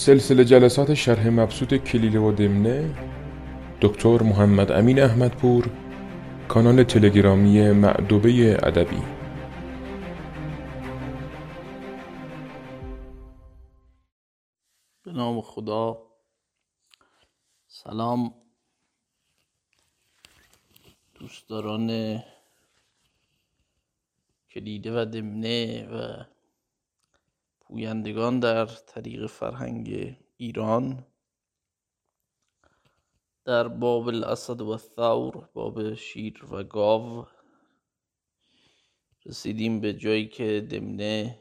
سلسله جلسات شرح مبسوط کلیله و دمنه دکتر محمد امین احمدپور کانال تلگرامی معدوبه ادبی. به نام خدا. سلام دوستداران کلیله و دمنه و پویندگان در طریق فرهنگ ایران در باب الاسد و الثور باب شیر و گاو رسیدیم به جایی که دمنه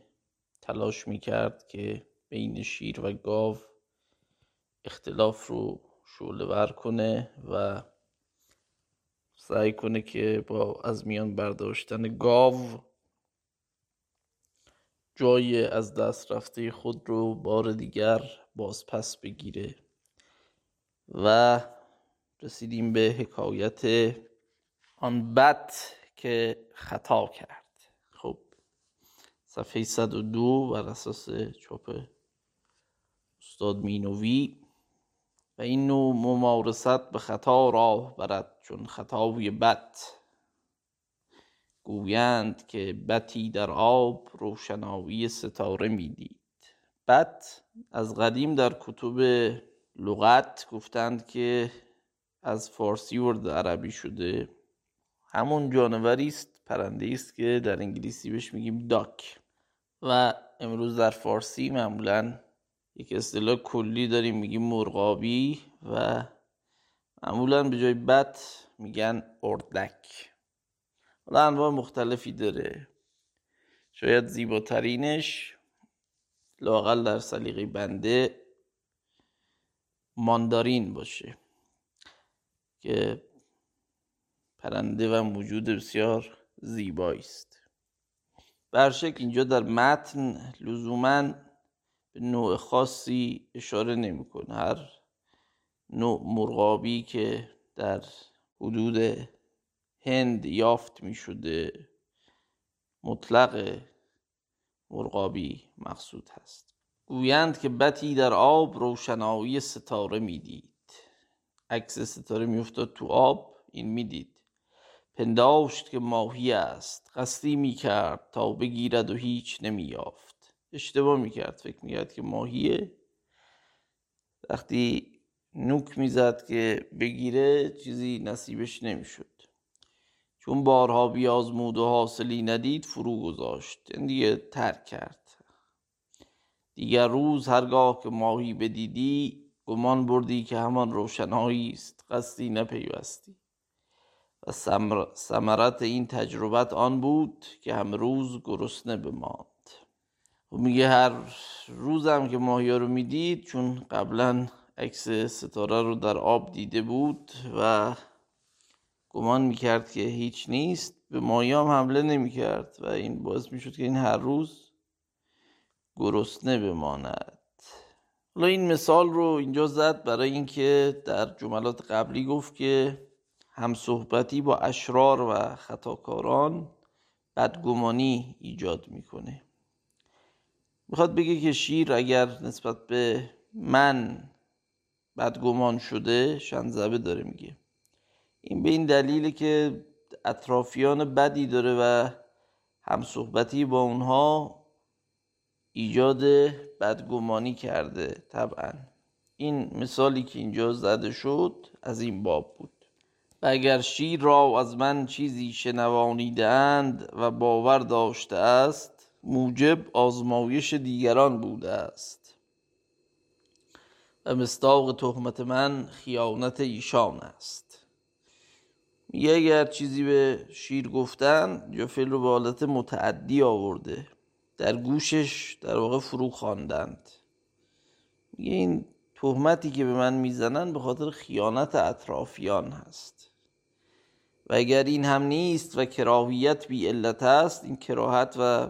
تلاش می‌کرد که بین شیر و گاو اختلاف رو شعله کنه و سعی کنه که با از میان برداشتن گاو جای از دست رفته خود رو بار دیگر باز پس بگیره. و رسیدیم به حکایت آن بد که خطا کرد. خب صفحه 102 بر اساس چاپ استاد مینوی. و این نوع ممارست به خطا راه برد چون خطاوی بد گویند که بتی در آب روشنایی ستاره می‌دید. بت از قدیم در کتب لغت گفتند که از فارسی ورد عربی شده. همون جانوری است پرنده است که در انگلیسی بهش میگیم داک. و امروز در فارسی معمولا یک اصطلاح کلی داریم میگیم مرغابی و معمولا به جای بت میگن اردک. حالا انواع مختلفی داره. شاید زیباترینش لاقل در سلیقه بنده ماندارین باشه که پرنده و موجود بسیار زیبایی است. برشک اینجا در متن لزوما به نوع خاصی اشاره نمی‌کنه. هر نوع مرغابی که در حدود هند یافت می شده مطلق مرغابی مقصود هست. گویند که بتی در آب روشنایی ستاره می‌دید. عکس ستاره میافتاد تو آب این می‌دید. پنداشت که ماهی است. قصدی می‌کرد تا بگیرد و هیچ نمییافت. اشتباه می‌کرد. فکر می‌کرد که ماهیه. وقتی نوک می‌زد که بگیره چیزی نصیبش نمی‌شد. چون بارها بیازمود و حاصلی ندید فرو گذاشت. این دیگه ترک کرد. دیگر روز هرگاه که ماهی بدیدی گمان بردی که همان روشنایی است. قصدی نپیوستی. و ثمرت این تجربت آن بود که هم روز گرسنه بماند. و میگه هر روزم که ماهی رو می‌دید چون قبلا عکس ستاره رو در آب دیده بود و گمان می‌کرد که هیچ نیست به مایام حمله نمی‌کرد و این باعث می‌شد که این هر روز گرسنه بماند. حالا این مثال رو اینجا زد برای اینکه در جملات قبلی گفت که همصحبتی با اشرار و خطاکاران بدگمانی ایجاد می‌کنه. می‌خواد بگه که شیر اگر نسبت به من بدگمان شده شنزبه داره میگه. این به این دلیله که اطرافیان بدی داره و همصحبتی با اونها ایجاد بدگمانی کرده طبعا. این مثالی که اینجا زده شد از این باب بود. و اگر شیر را از من چیزی شنوانیدند و باور داشته است موجب آزمایش دیگران بوده است. و مستاق تهمت من خیانت ایشان است. میگه اگر چیزی به شیر گفتن فعل رو به حالت متعدی آورده. در گوشش در واقع فرو خواندند. میگه این تهمتی که به من می‌زنن به خاطر خیانت اطرافیان هست. و اگر این هم نیست و کراهیت بی علت است این کراهت و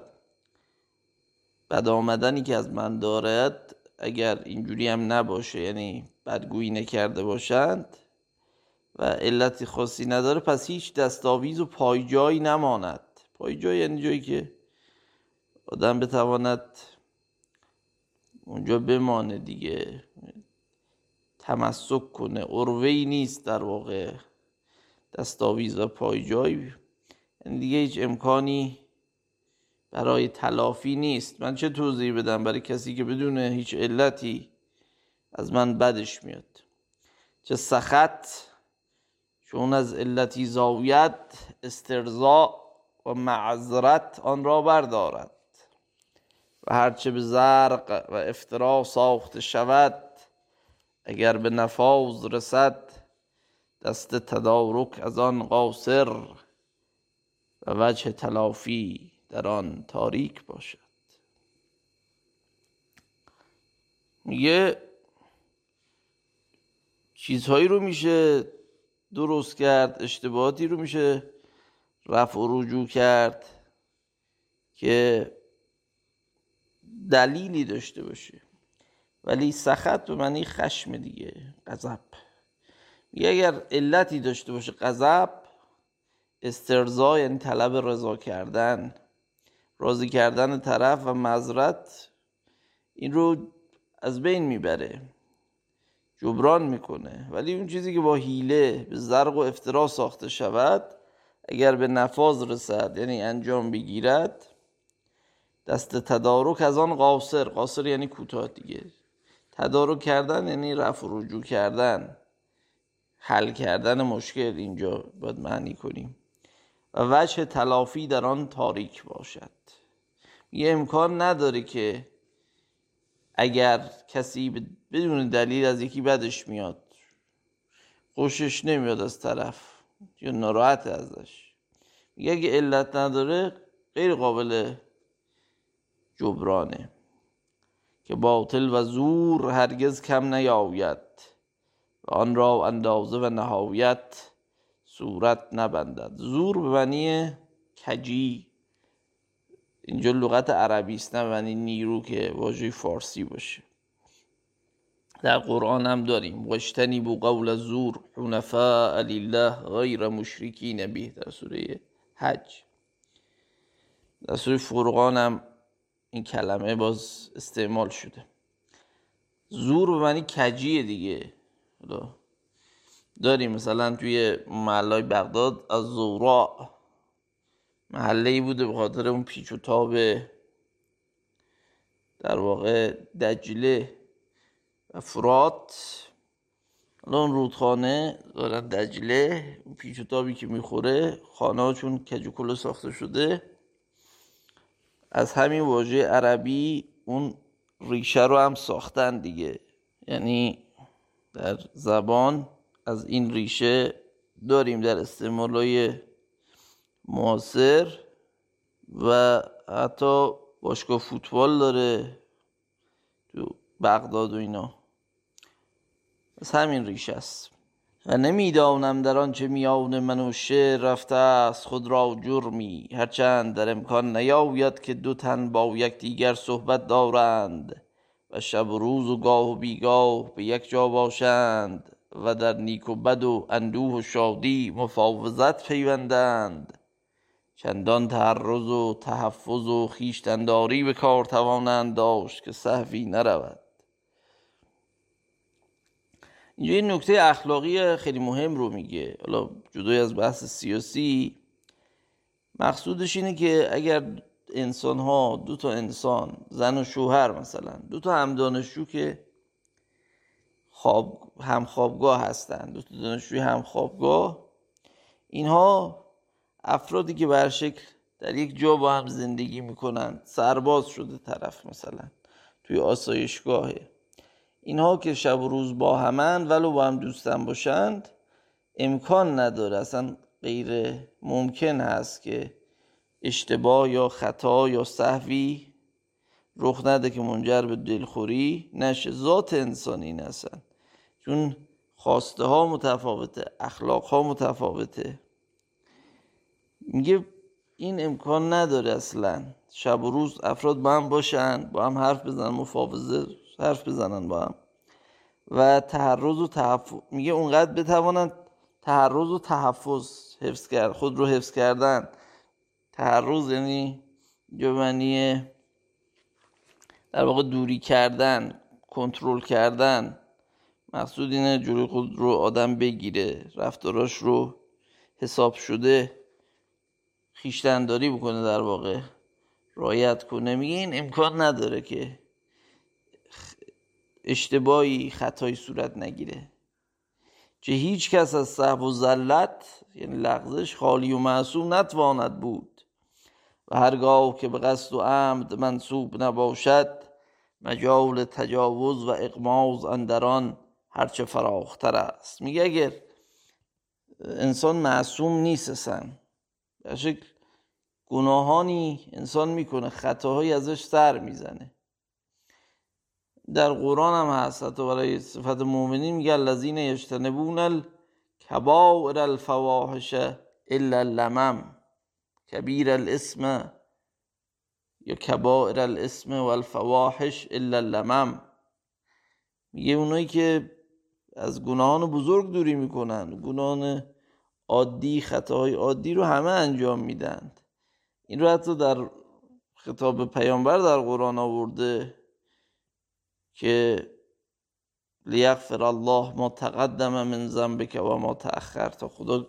بد آمدنی که از من دارد اگر اینجوری هم نباشه یعنی بدگویی نکرده باشند و علتی خاصی نداره پس هیچ دستاویز و پایجایی نماند. پایجای یعنی جایی که آدم بتواند اونجا بمانه دیگه تمسک کنه. اروی نیست در واقع دستاویز و پایجای یعنی دیگه هیچ امکانی برای تلافی نیست. من چه توضیح بدم برای کسی که بدون هیچ علتی از من بدش میاد؟ چه سخت چون از علتی زاویت استرزا و معذرت آن را بردارد. و هرچه به زرق و افترا ساخته شود اگر به نفاذ رسد دست تدارک از آن قاصر و وجه تلافی در آن تاریک باشد. میگه چیزهایی رو میشه درست کرد اشتباهاتی رو میشه رفع و رجوع کرد که دلیلی داشته باشه. ولی سخت به معنی خشم دیگه غضب. میگه اگر علتی داشته باشه غضب استرزا یعنی طلب رضا کردن راضی کردن طرف و مذرت این رو از بین می‌بره. جبران می‌کنه. ولی اون چیزی که با حیله به زرق و افترا ساخته شود اگر به نفاذ رسد یعنی انجام بگیرد دست تدارک از آن قاصر قاصر یعنی کوتاه دیگه. تدارک کردن یعنی رفع رجوع کردن. حل کردن مشکل اینجا باید معنی کنیم. و وجه تلافی در آن تاریک باشد. یه امکان نداره که اگر کسی بدون دلیل از یکی بدش میاد خوشش نمیاد از طرف یا ناراحت ازش. میگه اگه علت نداره غیر قابل جبرانه که باطل و زور هرگز کم نیاید و آن را اندازه و نهایت صورت نبندد. زور به معنی کجی اینجا لغت عربی است نه معنی نیرو که واژه فارسی باشه. در قرآن هم داریم وشتنی بو قول زور حنفاء لله غیر مشرکین به در سوره حج. در سوره فرقان هم این کلمه باز استعمال شده. زور به معنی کجیه دیگه؟ داریم مثلا توی محلای بغداد از زورا محله ای بوده به خاطر اون پیچ و تاب در واقع دجله و فرات. الان رودخانه دارن دجله اون پیچ و تابی که می‌خوره خانه چون کجو ساخته شده. از همین واژه عربی اون ریشه رو هم ساختن دیگه. یعنی در زبان از این ریشه داریم در استعمالای معاصر و حتی باشگاه فوتبال داره تو بغداد و اینا. از همین ریشه است. و نمی‌دانم در آنچه میان من و شعر رفته است خود را جرمی. هرچند در امکان نیاید که دو تن با یکدیگر صحبت دارند و شب و روز و گاه و بیگاه به یک جا باشند و در نیک و بد و اندوه و شادی مفاوضت پیوندند. چندان تعرض و تحفظ و خیشتنداری به کار توانند داشت که صحوی نرود. اینجا این نکته اخلاقی خیلی مهم رو میگه. حالا جدای از بحث سیاسی مقصودش اینه که اگر انسان ها دو تا انسان زن و شوهر مثلا دو تا هم دانشجو که خواب هم خوابگاه هستن دو تا دانشجوی هم خوابگاه اینها افرادی که بر شکل در یک جا با هم زندگی می‌کنن سرباز شده طرف مثلا توی آسایشگاهه. اینها که شب و روز با همن ولو با هم دوستن باشند امکان نداره. اصلا غیر ممکن هست که اشتباه یا خطا یا صحوی رخ نده که منجر به دلخوری نشه. ذات انسانی نسن چون خواسته ها متفاوته اخلاق ها متفاوته. میگه این امکان نداره اصلا. شب و روز افراد با هم باشن با هم حرف بزنن مفاوضه حرف بزنن با هم. و تحرز و تحفظ میگه اونقدر بتوانند تحرز و تحفظ حفظ کرد خود رو حفظ کردن. تحرز یعنی جو در واقع دوری کردن کنترل کردن. مقصود اینه جلوی خود رو آدم بگیره رفتاراش رو حساب شده. خیشتنداری بکنه در واقع. رایت کنه. میگه این امکان نداره که اشتباهی خطایی صورت نگیره. چه هیچ کس از صحب و زلت یعنی لغزش خالی و معصوم نتواند بود. و هرگاه که به قصد و عمد منصوب نباشد مجال تجاوز و اقماز اندران هرچه فراختر است. میگه اگر انسان معصوم نیست به شکل گناهانی انسان می‌کنه خطاهایی ازش سر می‌زنه. در قرآن هم هست حتی برای صفت مؤمنین میگه الذین یجتنبون الکبائر الفواحش الا اللمم کبیر الاسم یا کبائر الاسم و الفواحش الا اللمم. میگه اونایی که از گناهان بزرگ دوری می‌کنن گناهان عادی خطاهای عادی رو همه انجام میدند. این رو حتی در خطاب پیامبر در قرآن آورده که لیغفر الله ما تقدم من ذنبک و ما تأخر. تا خدا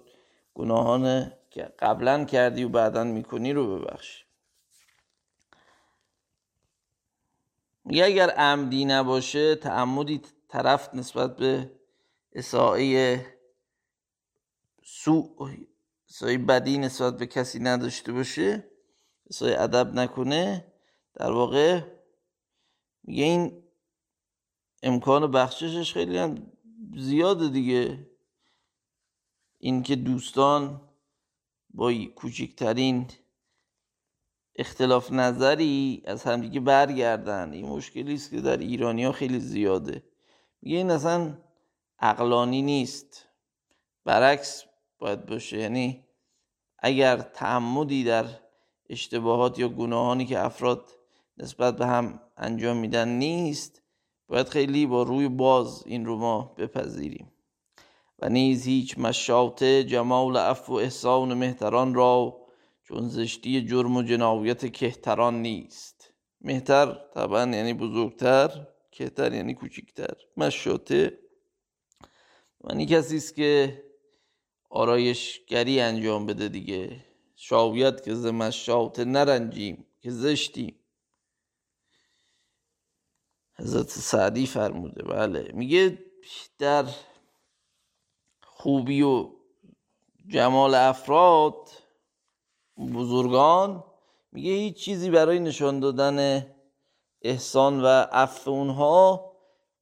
گناهان که قبلا کردی و بعدا می‌کنی رو ببخشی میگه اگر عمدی نباشه تعمدی طرف نسبت به اساعه سوء اساعه بدی نسبت به کسی نداشته باشه اساعه ادب نکنه. در واقع میگه این امکان بخششش خیلی هم زیاده دیگه. اینکه دوستان با کوچکترین اختلاف نظری از همدیگه برگردن این مشکلی است که در ایرانی ها خیلی زیاده. میگه این اصلا عقلانی نیست. برعکس باید باشه. یعنی اگر تعمدی در اشتباهات یا گناهانی که افراد نسبت به هم انجام میدن نیست باید خیلی با روی باز این رو ما بپذیریم. و نیز هیچ مشاطه جمال عفو و احسان مهتران را چون زشتی جرم و جنایت کهتران نیست. مهتر طبعا یعنی بزرگتر کهتر یعنی کوچکتر. مشاطه یعنی کسی است که آرایشگری انجام بده دیگه. شاید که ز مشاطه نرنجیم که زشتیم. حضرت سعدی فرموده بله. میگه در خوبی و جمال افراد بزرگان میگه هیچ چیزی برای نشان دادن احسان و عفو اونها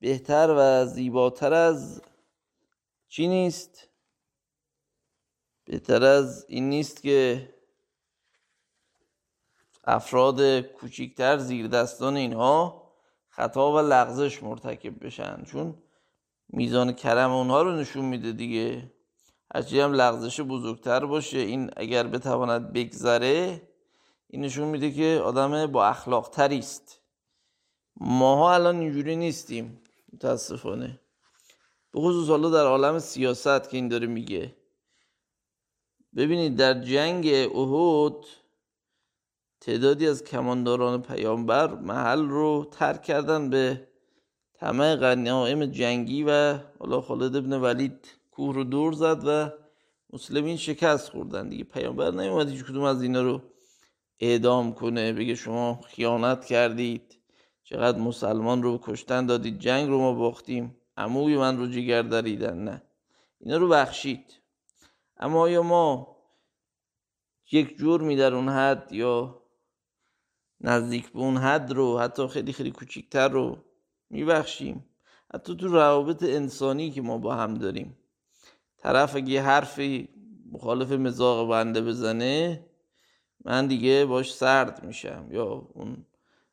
بهتر و زیباتر از چی نیست؟ بهتر از این نیست که افراد کوچیکتر زیر دستان اینها خطا و لغزش مرتکب بشن. چون میزان کرم اونها رو نشون میده دیگه. هرچی هم لغزش بزرگتر باشه این اگر بتواند بگذره این نشون میده که آدم با اخلاق تری است. ماها الان اینجوری نیستیم متاسفانه. به خصوص حالا در عالم سیاست که این داره میگه. ببینید در جنگ احد تعدادی از کمانداران پیامبر محل رو ترک کردن به طمع غنایم جنگی و حالا خالد ابن ولید کوه رو دور زد و مسلمین شکست خوردن. دیگه پیامبر نیومد هیچ کدوم از اینا رو اعدام کنه بگه شما خیانت کردید چقدر مسلمان رو کشتن دادید جنگ رو ما باختیم عموی من رو جگر دریدن. نه. اینا رو بخشید. اما آیا ما یک جرمی در اون حد یا نزدیک به اون حد رو حتی خیلی خیلی کوچیکتر رو میبخشیم حتی تو روابط انسانی که ما با هم داریم. طرف اگه یه حرفی مخالف مزاق بنده بزنه من دیگه باش سرد میشم یا اون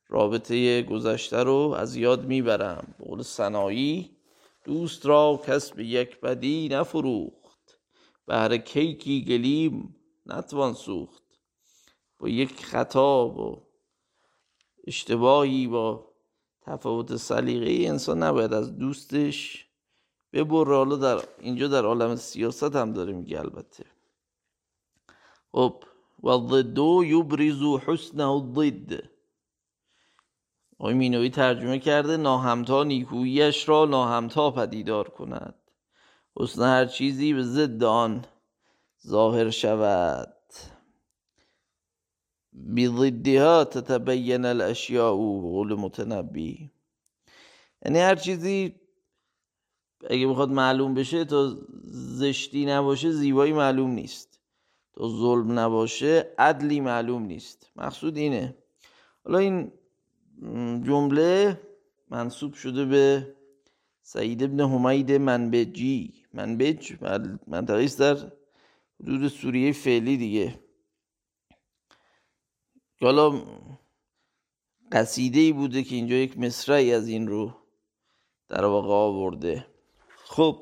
رابطه گذشته رو از یاد می‌برم. به قول سنایی دوست را کس به یک بدی نفروخت. بهر کیکی گلیم نتوان سوخت. با یک خطا با اشتباهی با تفاوت سلیقه انسان نباید از دوستش ببر حالا در اینجا در عالم سیاست هم داره میگه البته. خب و ضدو یبرز حسنه الضد. آقای مینوی ترجمه کرده ناهمتا نیکوییش را ناهمتا پدیدار کند. حسن هر چیزی به ضد آن ظاهر شود. بضدها تتبین الاشیاء قول متنبی. یعنی هر چیزی اگه بخواد معلوم بشه تا زشتی نباشه زیبایی معلوم نیست. تا ظلم نباشه عدلی معلوم نیست. مقصود اینه. حالا این جمله منصوب شده به سعید ابن حمید منبجی. منبج منطقه است در حدود سوریه فعلی دیگه. حالا قصیده ای بوده که اینجا یک مصرعی از این رو در واقع آورده. خب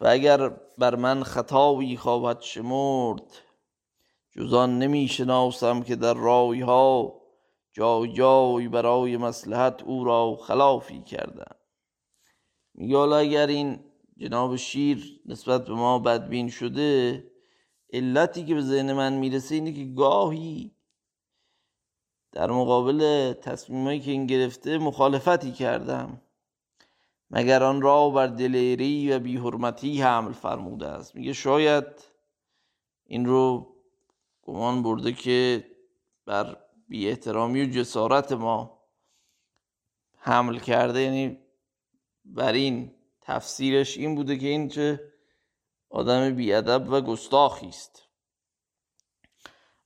و اگر بر من خطایی خواهد شمرد جزان نمی شناسم که در رای ها جای جای برای مسلحت او را خلافی کردم. میگه حالا اگر این جناب شیر نسبت به ما بدبین شده علتی که به ذهن من می‌رسه اینه که گاهی در مقابل تصمیمایی که این گرفته مخالفتی کردم مگر آن را بر دلیری و بیحرمتی حمل فرموده است. میگه شاید این رو گمان برده که بر بی احترامی و جسارت ما حمل کرده یعنی بر این تفسیرش این بوده که این چه آدم بیادب و گستاخی است.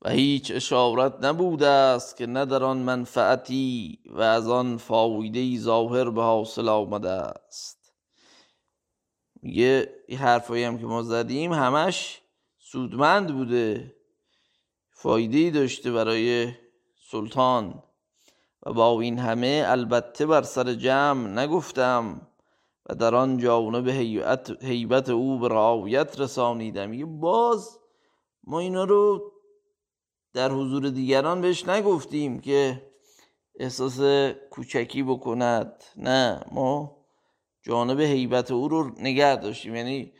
و هیچ اشارت نبوده است که نه در آن منفعتی و از آن فایده ظاهر به حاصل آمده است. میگه این حرفایی هم که ما زدیم همش سودمند بوده فایده داشته برای سلطان. و با این همه البته بر سر جمع نگفتم و در آن جانب هیبت او به رعایت رسانیدم. یه باز ما اینا رو در حضور دیگران بهش نگفتیم که احساس کوچکی بکند. نه ما جانب حیبت او رو نگه داشتیم. یعنی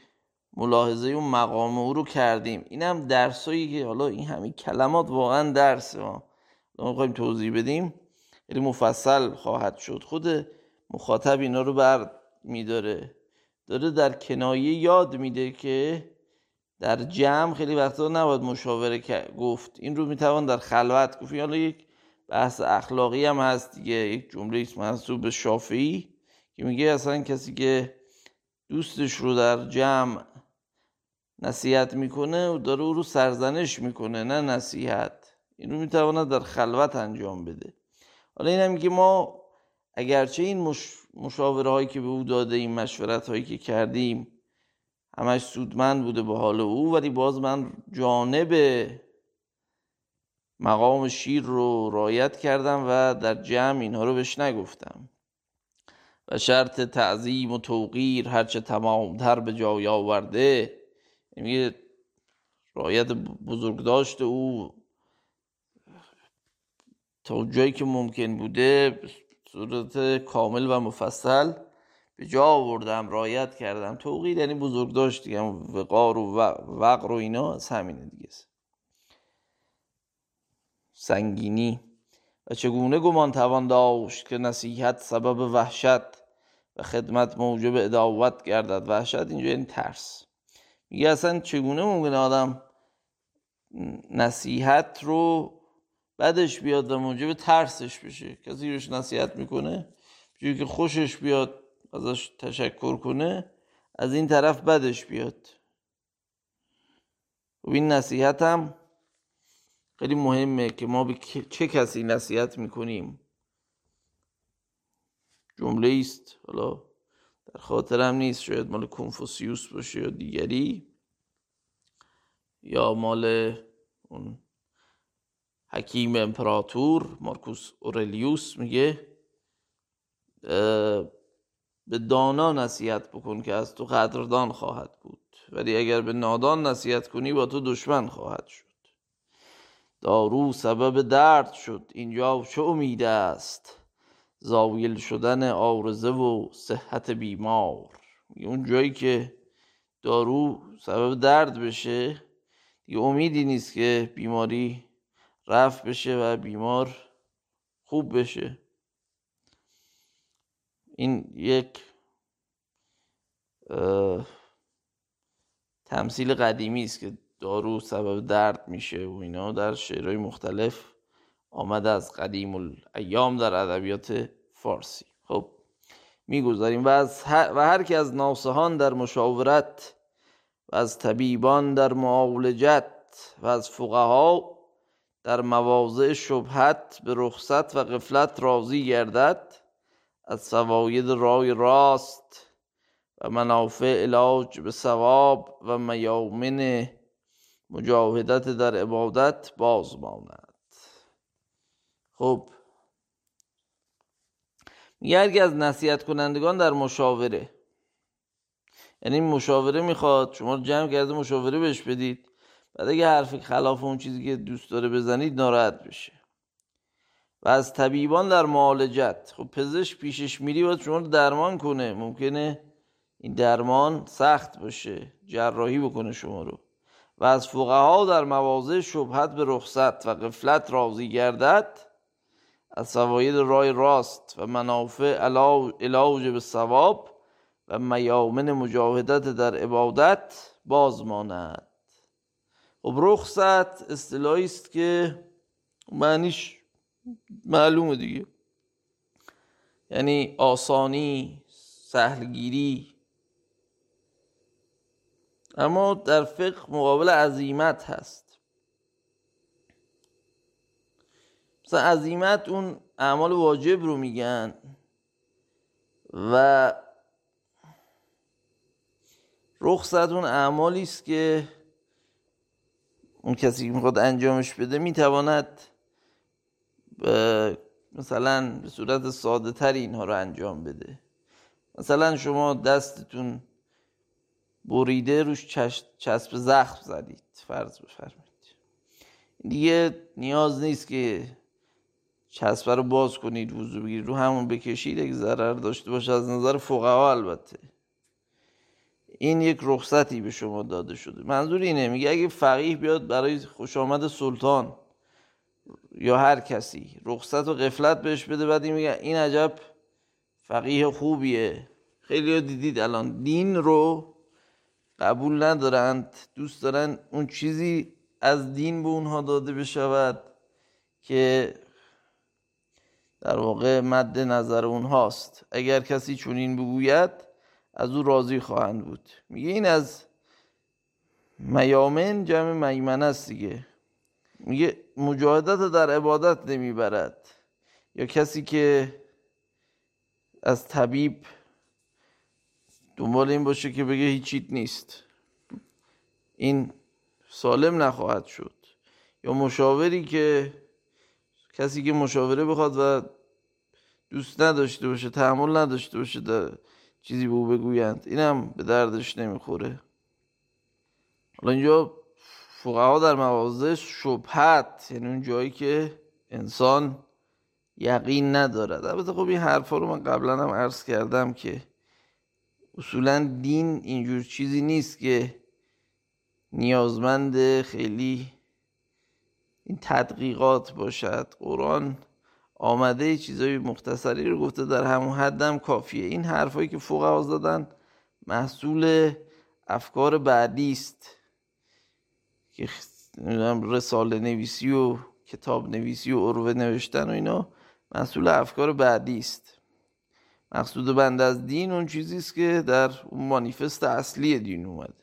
ملاحظه اون مقام او رو کردیم. این هم درسایی که حالا این همین کلمات واقعا درس ما می‌خوایم توضیح بدیم. خیلی مفصل خواهد شد. خود مخاطب اینا رو بر میداره. داره در کنایه یاد میده که در جمع خیلی وقتا نباید مشاوره گفت. این رو می‌توان در خلوت گفت. حالا یک بحث اخلاقی هم هست دیگه. یک جمله منصوب به شافعی که میگه اصلا کسی که دوستش رو در جمع نصیحت می‌کنه و داره او رو سرزنش می‌کنه نه نصیحت. این رو می‌تواند در خلوت انجام بده. حالا این هم میگه ما اگرچه این مش... مشاوره هایی که به او داده این مشورت هایی که کردیم همش سودمند بوده به حال او. ولی باز من جانب مقام شیر رو رایت کردم و در جمع اینها رو بهش نگفتم. و شرط تعظیم و توقیر هرچه تمامتر به جای آورده میگه رایت بزرگ داشته او. تا جایی که ممکن بوده صورت کامل و مفصل. به جا آوردم رایت کردم. توقید یعنی بزرگ داشت دیگه. وقار و وقر و اینا از همینه دیگه. سنگینی. و چگونه گمان توان داشت که نصیحت سبب وحشت و خدمت موجب اداوت گردد. وحشت اینجا این ترس. میگه اصلا چگونه ممکنه آدم نصیحت رو بدش بیاد و موجب ترسش بشه. کسی روش نصیحت می‌کنه چون که خوشش بیاد ازش تشکر کنه از این طرف بدش بیاد. و این نصیحت هم خیلی مهمه که ما به چه کسی نصیحت می‌کنیم. جمله است حالا در خاطرم نیست. شاید مال کنفوسیوس باشه یا دیگری. یا مال اون حکیم امپراتور مارکوس اورلیوس میگه به دانا نصیحت بکن که از تو قدردان خواهد بود. ولی اگر به نادان نصیحت کنی با تو دشمن خواهد شد. دارو سبب درد شد. اینجا چه امید است؟ زاویل شدن آرزه و صحت بیمار. اون جایی که دارو سبب درد بشه دیگه امیدی نیست که بیماری رفت بشه و بیمار خوب بشه. این یک تمثیل قدیمی است که دارو سبب درد میشه و اینا. در شعرهای مختلف آمده از قدیم الایام در ادبیات فارسی. خب می‌گذاریم و, از و هر که از ناسهان در مشاورت و از طبیبان در معالجت و از فقها در مواضع شبهت به رخصت و قفلت راضی گردد. از فواید رای راست و منافع علاج به ثواب و میامن مجاهدت در عبادت باز ماند. خب میگه از نصیحت کنندگان در مشاوره یعنی مشاوره می‌خواد شما جمع کرده مشاوره بهش بدید. بعد اگه حرف خلاف اون چیزی که دوست داره بزنید ناراحت بشه. و از طبیبان در معالجت. خب پزشک پیشش میری باید شما رو درمان کنه. ممکنه این درمان سخت باشه جراحی بکنه شما رو. و از فقها در مواضع شبهت به رخصت و قفلت راضی گردد از فواید رای راست و منافع علاج به ثواب و میامن مجاهدت در عبادت باز ماند. خب رخصت اصطلاحی است که معنیش معلومه دیگه. یعنی آسانی سهلگیری. اما در فقه مقابل عظیمت هست. مثلا عظیمت اون اعمال واجب رو میگن و رخصت اون اعمالی است که اون کسی که می‌خواد انجامش بده می‌تواند مثلا به صورت ساده تر اینها رو انجام بده. مثلا شما دستتون بریده روش چسب زخم زدید. فرض بفرمایید. دیگه نیاز نیست که چسبه رو باز کنید وضو بگیرید رو همون بکشید اگه ضرر داشته باشه از نظر فقها البته. این یک رخصتی به شما داده شده. منظور اینه میگه اگه فقیه بیاد برای خوش آمد سلطان یا هر کسی رخصت و قفلت بهش بده بعد این میگه این عجب فقیه خوبیه. خیلی دیدید الان. دین رو قبول ندارند دوست دارن اون چیزی از دین به اونها داده بشود که در واقع مد نظر اونهاست. اگر کسی چنین بگوید از او راضی خواهند بود. میگه این از میامن جمع میمن است دیگه. میگه مجاهدت در عبادت نمی‌برد. یا کسی که از طبیب دنبال این باشه که بگه هیچیت نیست. این سالم نخواهد شد. یا مشاوری که کسی که مشاوره بخواد و دوست نداشته باشه تحمل نداشته باشه در چیزی به او بگویند. اینم به دردش نمی‌خوره. حالا اینجا فقها در مواضع شبهت یعنی اون جایی که انسان یقین ندارد. البته خب این حرفا رو من قبلا هم عرض کردم که اصولا دین اینجور چیزی نیست که نیازمند خیلی این تدقیقات باشد. قرآن آمده چیزای مختصری رو گفته در همون حدم کافیه. این حرفایی که فوق زدن محصول افکار بعدی است که رساله نویسی و کتاب نویسی و عروه نوشتن و اینا محصول افکار بعدی است. مقصود بند از دین اون چیزی است که در اون مانیفست اصلی دین اومده.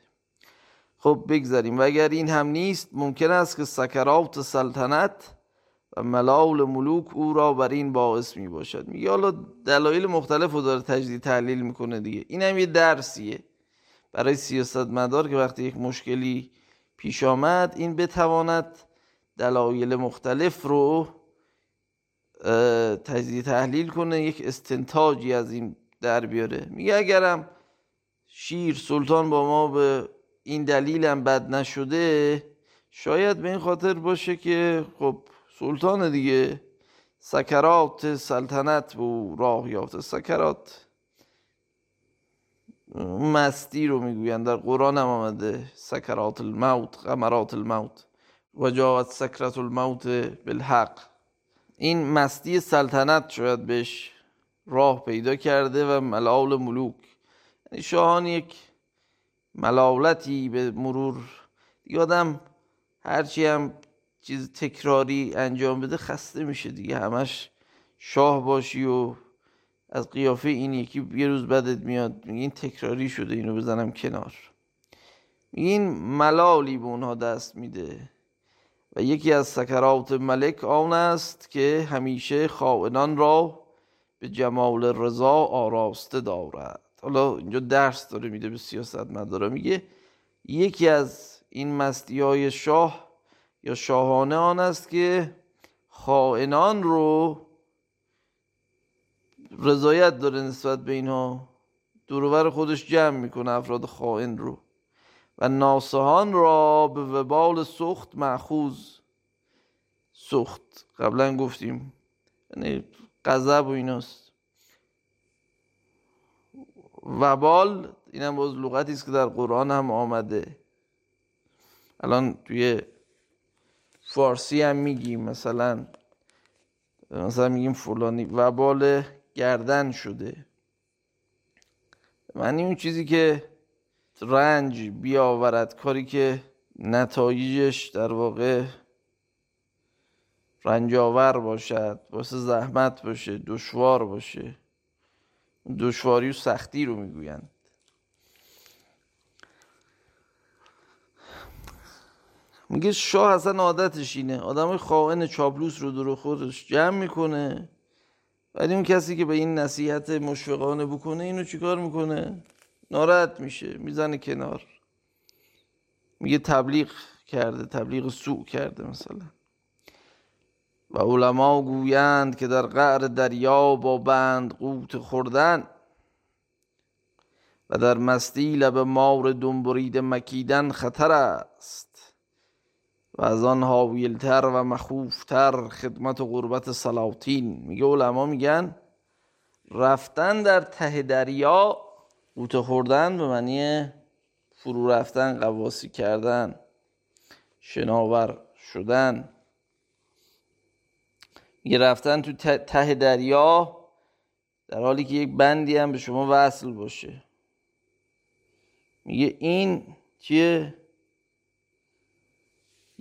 خب بگذاریم. و اگر این هم نیست ممکن است که سکرات سلطنت و ملال ملوک او را بر این باعث می باشد میگه حالا دلایل مختلف رو داره تجدید تحلیل می‌کنه دیگه. این هم یه درسیه. برای سیاست مدار که وقتی یک مشکلی پیش آمد این بتواند دلایل مختلف رو تجزیه تحلیل کنه یک استنتاجی از این در بیاره. میگه اگرم شیر سلطان با ما به این دلیلم بد نشده شاید به این خاطر باشه که خب سلطان دیگه. سکرات سلطنت و راه یافته سکرات. مستی رو می‌گویند در قرآن هم آمده. سکرات الموت غمرات الموت. و جاوت سکرات الموت بالحق. این مستی سلطنت شاید بهش راه پیدا کرده و ملال ملوک. یعنی شاهان یک ملالتی به مرور. آدم هرچی هم چیز تکراری انجام بده خسته میشه دیگه. همش شاه باشی و از قیافه این یکی یه روز بدت میاد میگه این تکراری شده اینو بزنم کنار. این ملالی به اونها دست میده و یکی از سکرات ملک آن است که همیشه خائنان را به جمال رضا آراسته دارد. حالا اینجا درس داره میده به سیاست مداره میگه یکی از این مستی های شاه یا شاهانه آن است که خائنان رو رضایت داره نسبت به اینها. دورور خودش جمع می‌کنه افراد خائن رو. و ناسهان را به وبال سخت معخوز سخت. قبلا گفتیم. یعنی غضب و ایناست. وبال اینم باز لغتی است که در قرآن هم آمده. الان توی فارسی هم میگیم مثلا مثلا میگیم فلانی. وبال گردن شده. معنی اون چیزی که رنج بیاورد کاری که نتایجش در واقع رنجاور باشد واسه زحمت باشه دشوار باشه. دشواری و سختی رو می‌گویند. میگه شاه اصلا عادتش اینه. آدم خائن چابلوس رو دور خودش جمع می‌کنه. ولی اون کسی که به این نصیحت مشفقانه بکنه اینو چیکار می‌کنه؟ ناراحت میشه می‌زنه کنار. میگه تبلیغ کرده تبلیغ سوء کرده مثلا. و علما گویند که در قعر دریا با بند قوت خوردن و در مستی لب مار دنبرید مکیدن خطر است. و از آن حاویلتر و مخوفتر خدمت و غربت سلاطین. میگه علما میگن رفتن در ته دریا قوت خوردن به معنی فرو رفتن قواسی کردن شناور شدن. یه رفتن تو ته دریا در حالی که یک بندی هم به شما وصل باشه. میگه این چیه؟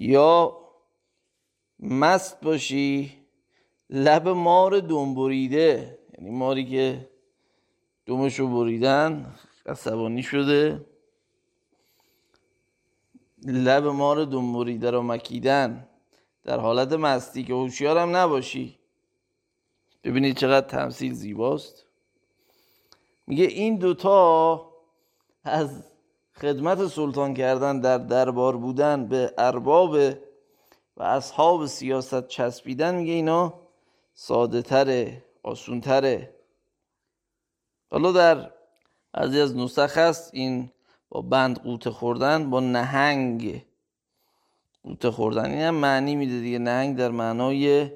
یا مست باشی لب مار دنبریده یعنی ماری که دومشو بریدن عصبانی شده. لب مار دنبریده رو مکیدن. در حالت مستی که هوشیارم نباشی. ببینید چقدر تمثیل زیباست. میگه این دوتا از خدمت سلطان کردن در دربار بودن به ارباب و اصحاب سیاست چسبیدن میگه اینا ساده تره آسون تره حالا در بعضی از نسخ هست این با بند قوطه خوردن با نهنگ قوطه خوردن. این هم معنی میده دیگه. نهنگ در معنای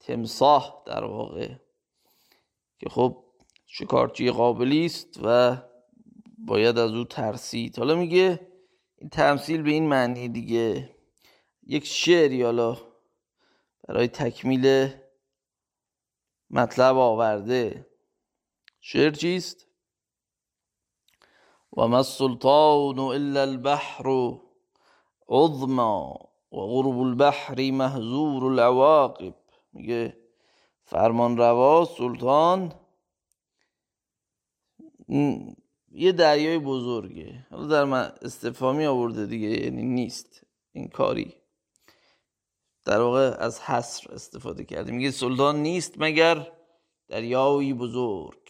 تمساح در واقع. که خب شکارچی قابلی است و باید از او ترسید. حالا میگه این تمثیل به این معنی دیگه. یک شعری حالا برای تکمیل مطلب آورده. شعر چیست؟ و ما السلطان الا البحر عظما و غرب البحر محزور العواقب. میگه فرمان روا سلطان یه دریای بزرگه. حالا در من استفامی آورده دیگه یعنی نیست. این کاری. در واقع از حصر استفاده کرده. میگه سلطان نیست مگر دریایی بزرگ.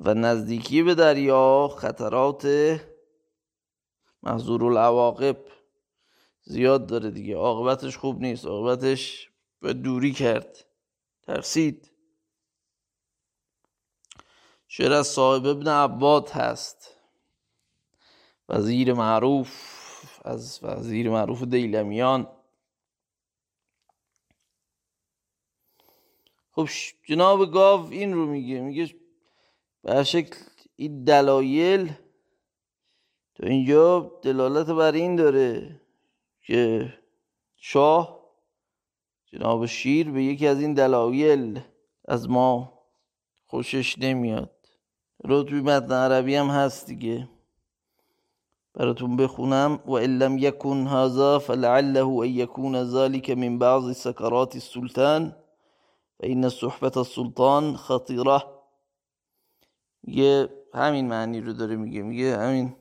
و نزدیکی به دریا خطرات محضور العواقب زیاد داره دیگه. عاقبتش خوب نیست. عاقبتش به دوری کرد. ترسید. شعر از صاحب ابن عباد هست. وزیر معروف از وزیر معروف دیلمیان. خب جناب گاو این رو میگه میگه به شکل این دلایل تو اینجا دلالت بر این داره که شاه جناب شیر به یکی از این دلایل از ما خوشش نمیاد. رو متن عربی هم هست دیگه. براتون بخونم. و لم یکن هذا فلعله ان یکون ذلك من بعض سکرات السلطان فإن صحبت السلطان خطیره. یه همین معنی رو داره میگه. میگه همین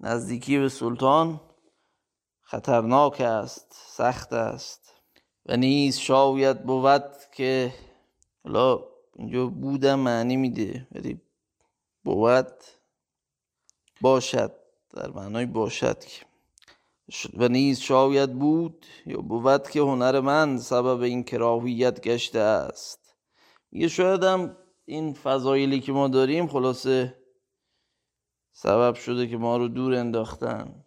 نزدیکی به سلطان خطرناک است سخت است و نیز شاید بود که حالا اینجا بودم معنی میده. ولی بود. باشد در معنای باشد که. و نیز شاید بود یا بود که هنر من سبب این کراهیت گشته است. میگه شاید هم این فضایلی که ما داریم خلاصه سبب شده که ما رو دور انداختن.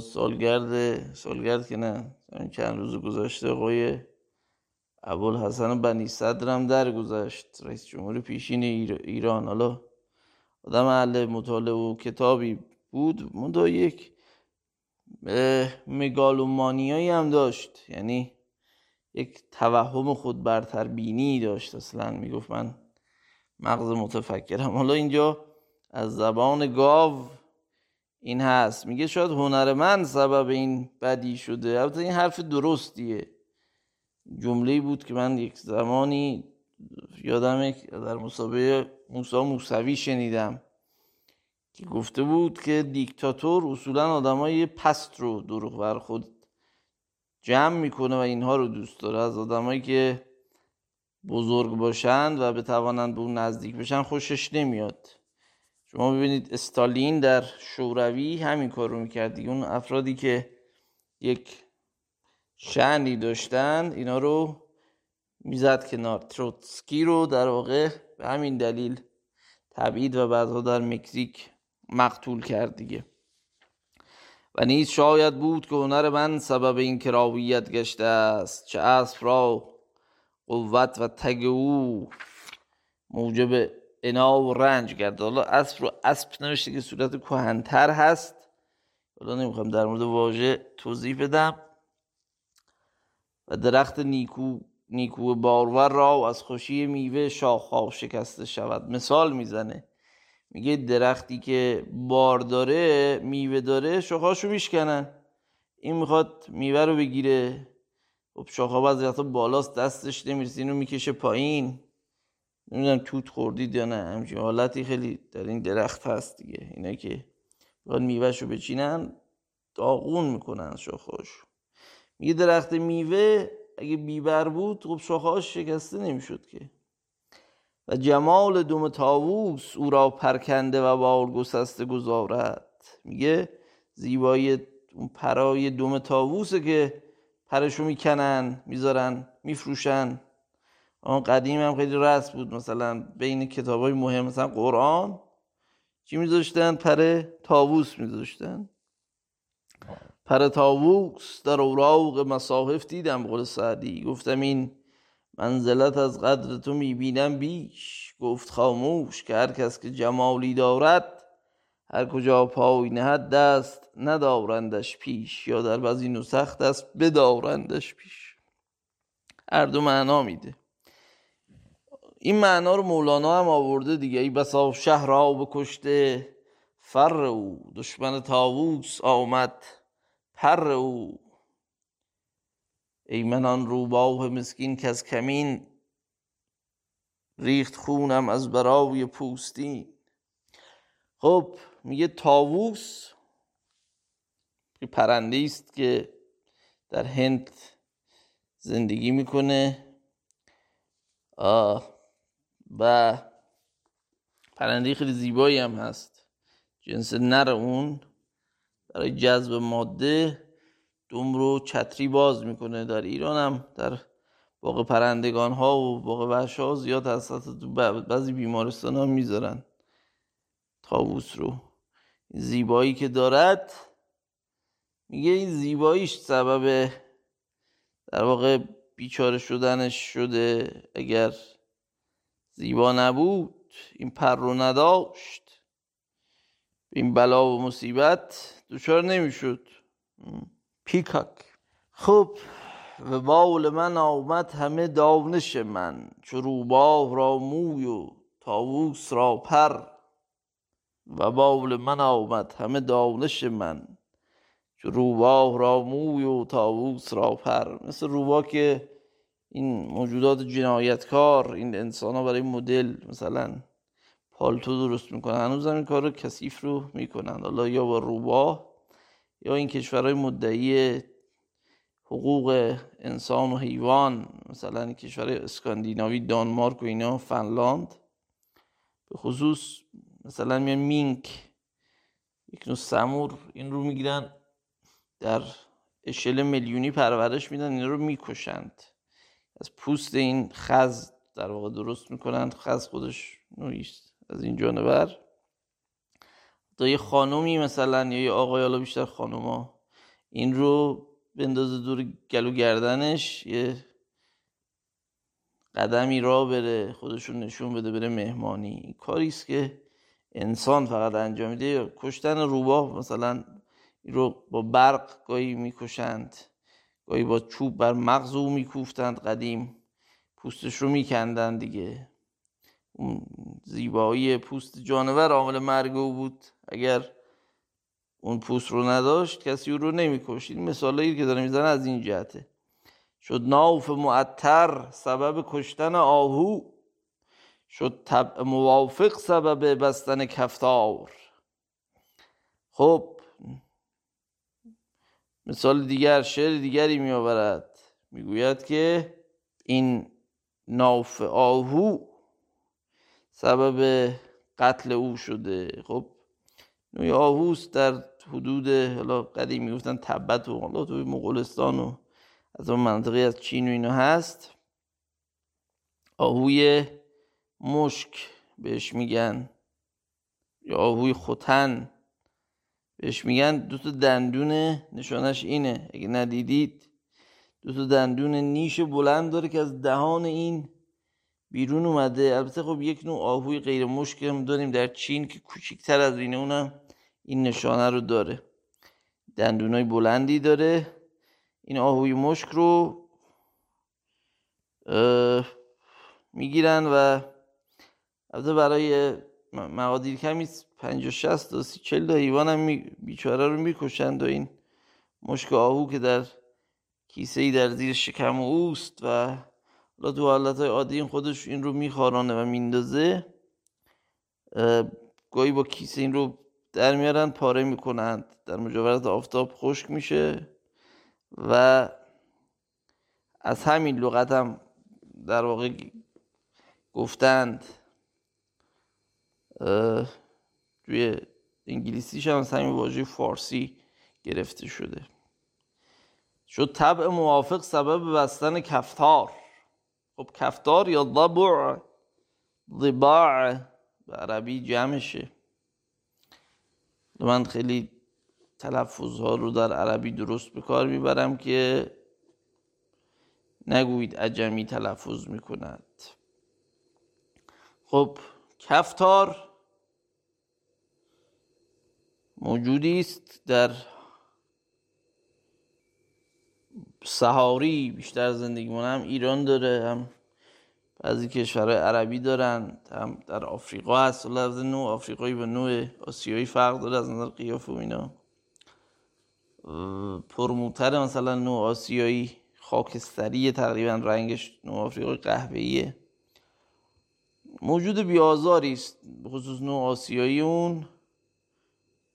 سالگرد سالگرد که نه چند روز گذاشته آقای ابوالحسن بنی صدرم در گذشت رئیس جمهور پیشین ایران. حالا آدم اهل مطالعه و کتابی بود. منتها یک مگالومانیایی هم داشت. یعنی یک توهم خود برتر بینی داشت اصلا. می‌گفت من مغز متفکرم. حالا اینجا از زبان گاو این هست. میگه شاید هنر من سبب این بدی شده. البته این حرف درستیه. جمله بود که من یک زمانی یادم در مسابقه موسا موسوی شنیدم که گفته بود که دیکتاتور اصولا آدمای پست رو دروغ بر خود جمع می‌کنه و اینها رو دوست داره. از آدمایی که بزرگ باشند و بتوانند به اون نزدیک بشن خوشش نمیاد. شما ببینید استالین در شوروی همین کار رو می‌کرد اون افرادی که یک شعنی داشتن اینا رو می‌زد کنار. تروتسکی رو در واقع به همین دلیل تبعید و بعدها در مکزیک مقتول کرد دیگه. و نیز شاید بود که هنر من سبب این کراویت گشته است. چه اسب را قوت و تگ او موجب انا و رنج کرد حالا اسب رو اسب نوشته که صورت کهنتر هست. حالا نمی‌خوام در مورد واژه توضیح بدم. و درخت نیکو نیکو بارور را از خوشی میوه شاخها شکسته شود. مثال می‌زنه. میگه درختی که بار داره میوه داره شاخهاشو میشکنن. این می‌خواد میوه رو بگیره. خب شاخه بعضی وقتا بالاست دستش نمی‌رسه اینو می‌کشه پایین. نمی‌دونم توت خوردید یا نه همچین حالتی خیلی در این درخت هست دیگه. اینا که میوهشو بچینن داغون می‌کنن شاخهاش میگه درخت میوه اگه بیبر بود خب شاخهاش شکسته نمی‌شد که. و جمال دوم تاووس او را پرکنده و بال گسسته گذارد. میگه زیبایی اون پرای دوم تاووسه که پرشو می‌کنن می‌ذارن میفروشن. آن قدیم هم خیلی رست بود مثلا بین کتاب های مهم مثلا قرآن چی میذاشتن؟ پر تاووس میذاشتن. پر تاووس در اوراق مصاحف دیدم قول سعدی. گفتم این منزلت از قدر تو می‌بینم بیش. گفت خاموش که هر کس که جمالی دارد هر کجا پای نهد دست ندارندش پیش یا در بعضی نسخ دست بدارندش پیش. هر دو معنا میده. این معنا رو مولانا هم آورده دیگه. ای بسا شهر را بکشته فر او. دشمن تاووس آمد. پر او. ای من آن روباه مسکین که از کمین ریخت خونم از برای پوستین. خب میگه تاووس پرنده است که در هند زندگی می‌کنه. و پرنده خیلی زیبایی هم هست. جنس نر اون. برای جذب ماده دوم رو چتری باز می‌کنه. در ایران هم در باقی پرندگان ها و باقی وحش ها زیاد هست بعضی بیمارستان ها می‌ذارن. تاووس رو. زیبایی که دارد میگه این زیباییش سبب در واقع بیچاره شدنش شده. اگر زیبا نبود این پر رو نداشت. این بلا و مصیبت دچار نمی‌شد پیکاک خب و بال من آمد همه دانش من چو روباه را موی و تاووس را پر و بال من آمد همه دانش من چو روباه را موی و تاووس را پر مثل روباه که این موجودات جنایتکار این انسان ها برای مدل مثلا پالتو درست می‌کنن. هنوز هم این کار رو کثیف رو می‌کنن. حالا یا با روباه یا این کشورهای مدعی حقوق انسان و حیوان مثلا کشور اسکاندیناوی دانمارک و اینا فنلاند. به خصوص مثلا میان مینک یک نوع سمور این رو می‌گیرن در اشل میلیونی پرورش میدن این رو می‌کشند. از پوست این خز در واقع درست می‌کنند. خز خودش نوعیست از این جانور. تا یه خانومی مثلا یا یه آقای حالا بیشتر خانوما این رو بندازه دور گلو گردنش یه قدمی را بره خودشون نشون بده بره مهمانی. کاری است که انسان فقط انجام میده. کشتن روباه مثلا رو با برق گاهی می‌کشند گاهی با چوب بر مغز او میکوفتند قدیم پوستش رو میکندن دیگه. اون زیبایی پوست جانور عامل مرگ او بود. اگر اون پوست رو نداشت کسی او رو نمی‌کشید. این مثالایی که داره می‌زنه از این جهته. شد ناف معطر سبب کشتن آهو. شد طبع موافق سبب بستن کفتار. خب مثال دیگر شعر دیگری می آورد می‌گوید که این ناف آهو سبب قتل او شده. خب نوی آهوست در حدود حالا قدیم می‌گفتن تبت و حالا توی مغولستان و از اون منطقه از چین و اینا هست. آهوی مشک بهش میگن یا آهوی خوتن بهش میگن. دو تا دندون نشانش اینه اگه ندیدید دو تا دندون نیش بلند داره که از دهان این بیرون اومده. البته خب یک نوع آهوی غیر مشک هم داریم در چین که کوچیکتر از اینه. اونم این نشانه رو داره. دندونای بلندی داره. این آهوی مشک رو می‌گیرن و البته برای مقادیر کمی 50 60 تا 30 40 تا حیوان هم بیچاره رو می‌کشند و این مشک آهو که در کیسه ای در زیر شکم اوست و حالا تو حالت عادی این خودش این رو میخارانه و میندازه. گاهی با کیسه این رو در میارن پاره می‌کنند در مجاورت آفتاب خشک میشه و از همین لغت هم در واقع گفتند. توی انگلیسیش هم از همین واژه فارسی گرفته شده. شد طبع موافق سبب بستن کفتار. خب کفتار یا ضبع؟ ضباع به عربی جمعشه. من خیلی تلفظ ها رو در عربی درست به کار می‌برم که نگویید عجمی تلفظ می‌کند. خب کفتار موجودی است در سهاری بیشتر زندگی هم ایران داره هم بعضی کشورهای عربی دارن هم در آفریقا هست. و لفظ نوع آفریقایی و نوع آسیایی فرق داره از نظر قیافه و اینا. پرموتر مثلا نوع آسیایی خاکستری تقریبا رنگش نوع آفریقای قهوه‌ایه. موجود بیازاری است خصوص نوع آسیایی اون.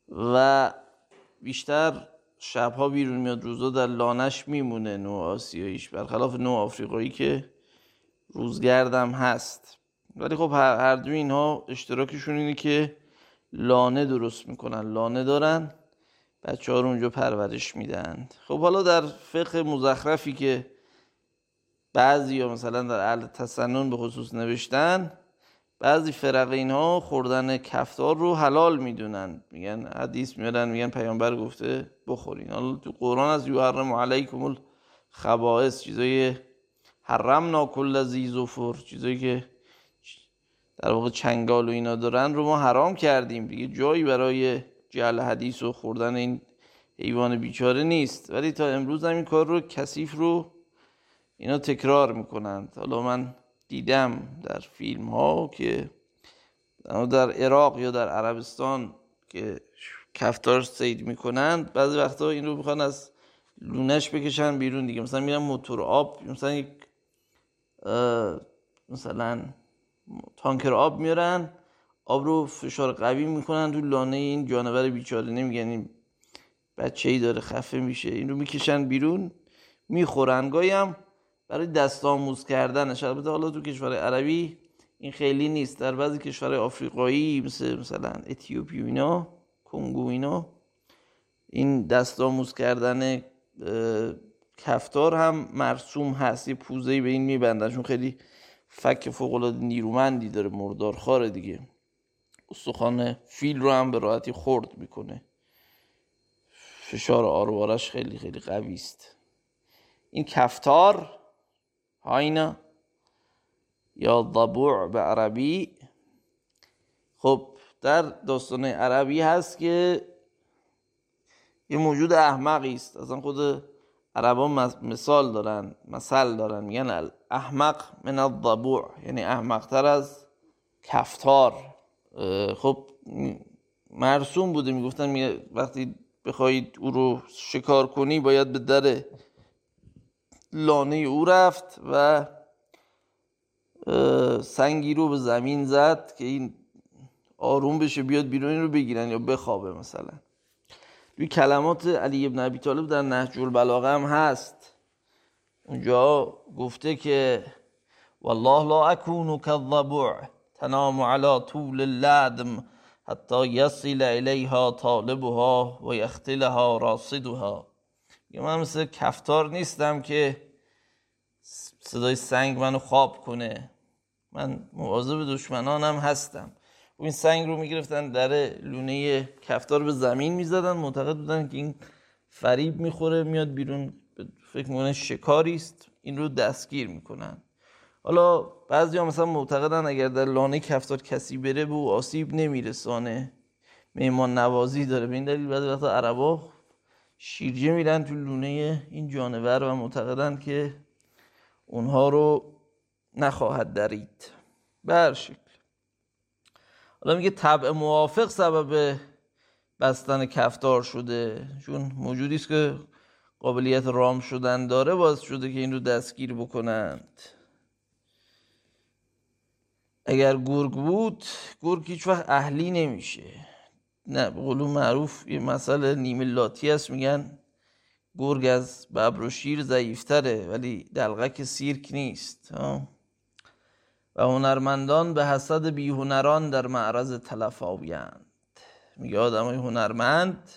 و بیشتر شبها بیرون میاد روزا در لانش میمونه نوع آسیاییش. برخلاف نوع آفریقایی که روزگردم هست. ولی خب هر دو اینها اشتراکشون اینه که لانه درست می‌کنن. لانه دارن بچه ها رو اونجا پرورش میدن. خب حالا در فقه مزخرفی که بعضی یا مثلا در اهل تسنن به خصوص نوشتن بعضی فرق اینها خوردن کفتار رو حلال می‌دونن. میگن حدیث میارن میگن پیامبر گفته بخورین حالا تو قرآن از یحرم علیکم الخبائث چیزای حرمنا کل ذی زفر چیزایی که در واقع چنگال و اینا دارن رو ما حرام کردیم. دیگه جایی برای جعل حدیث و خوردن این حیوان بیچاره نیست. ولی تا امروز هم این کار رو کثیف رو اینا تکرار می‌کنند. حالا من دیدم در فیلم ها که در عراق یا در عربستان که کفتار سید می‌کنند بعضی وقتا این رو می‌خوان از لونش بکشن بیرون دیگه. مثلا میرن موتور آب مثلا یک مثلا تانکر آب میارن آب رو فشار قوی می‌کنن تو لانه این جانور بیچاره. نمیگن این بچه ای داره خفه میشه. این رو می‌کشن بیرون می‌خورن. گایم برای دست آموز کردنش. البته حالا تو کشور عربی این خیلی نیست. در بعضی کشور آفریقایی مثل مثلا اتیوپی و اینا کنگو اینا این دست آموز کردن کفتار هم مرسوم هست. یه پوزهی به این میبندن. چون خیلی فک فوق نیرومندی داره مردارخواره دیگه. استخوان فیل رو هم به راحتی خورد می‌کنه. فشار آروارش خیلی خیلی قوی است. این کفتار هاینا یا ضبوع به عربی خب در داستان عربی هست که یه موجود احمقی است. اصلا خود عربان مثال دارن مثل دارن. میگن احمق من الضبوع. یعنی احمقتر از کفتار. خب مرسوم بوده. می‌گفتن وقتی بخواید او رو شکار کنی باید به در لانه او رفت و سنگی رو به زمین زد که این آروم بشه بیاد بیرون این رو بگیرن یا بخوابه مثلا. دوی کلمات علی ابن ابی طالب در نهج البلاغه هم هست. اونجا گفته که والله لا اكون كالضبع تنام على طول اللدم حتی یصل الیها طالبها و یختلها راصدها. من مثل کفتار نیستم که صدای سنگ منو خواب کنه. من مواظب دشمنانم هستم. و این سنگ رو می‌گرفتن در لونه کفتار به زمین می‌زدن. معتقد بودن که این فریب می‌خوره میاد بیرون. فکر می‌کنه شکاری است. این رو دستگیر می‌کنن. حالا بعضی ها مثلا معتقدن اگر در لانه کفتار کسی بره به او آسیب نمیرسانه. میمان نوازی داره. به این دلیل بعضی وقتا عربا شیرجه میرن تو لونه این جانور و معتقدن که اونها رو نخواهد درید. بر شکل. حالا میگه طبع موافق سبب بستن کفتار شده. چون موجودی است که قابلیت رام شدن داره باز شده که این رو دستگیر بکنند. اگر گرگ بود گرگ هیچ وقت اهلی نمیشه. نه به معروف یه مسئله نیمه لاتی است. میگن گرگ از ببر و شیر ضعیفتره ولی دلغک سیرک نیست. و هنرمندان به حسد بیهنران در معرض تلف آویند میگه آدم های هنرمند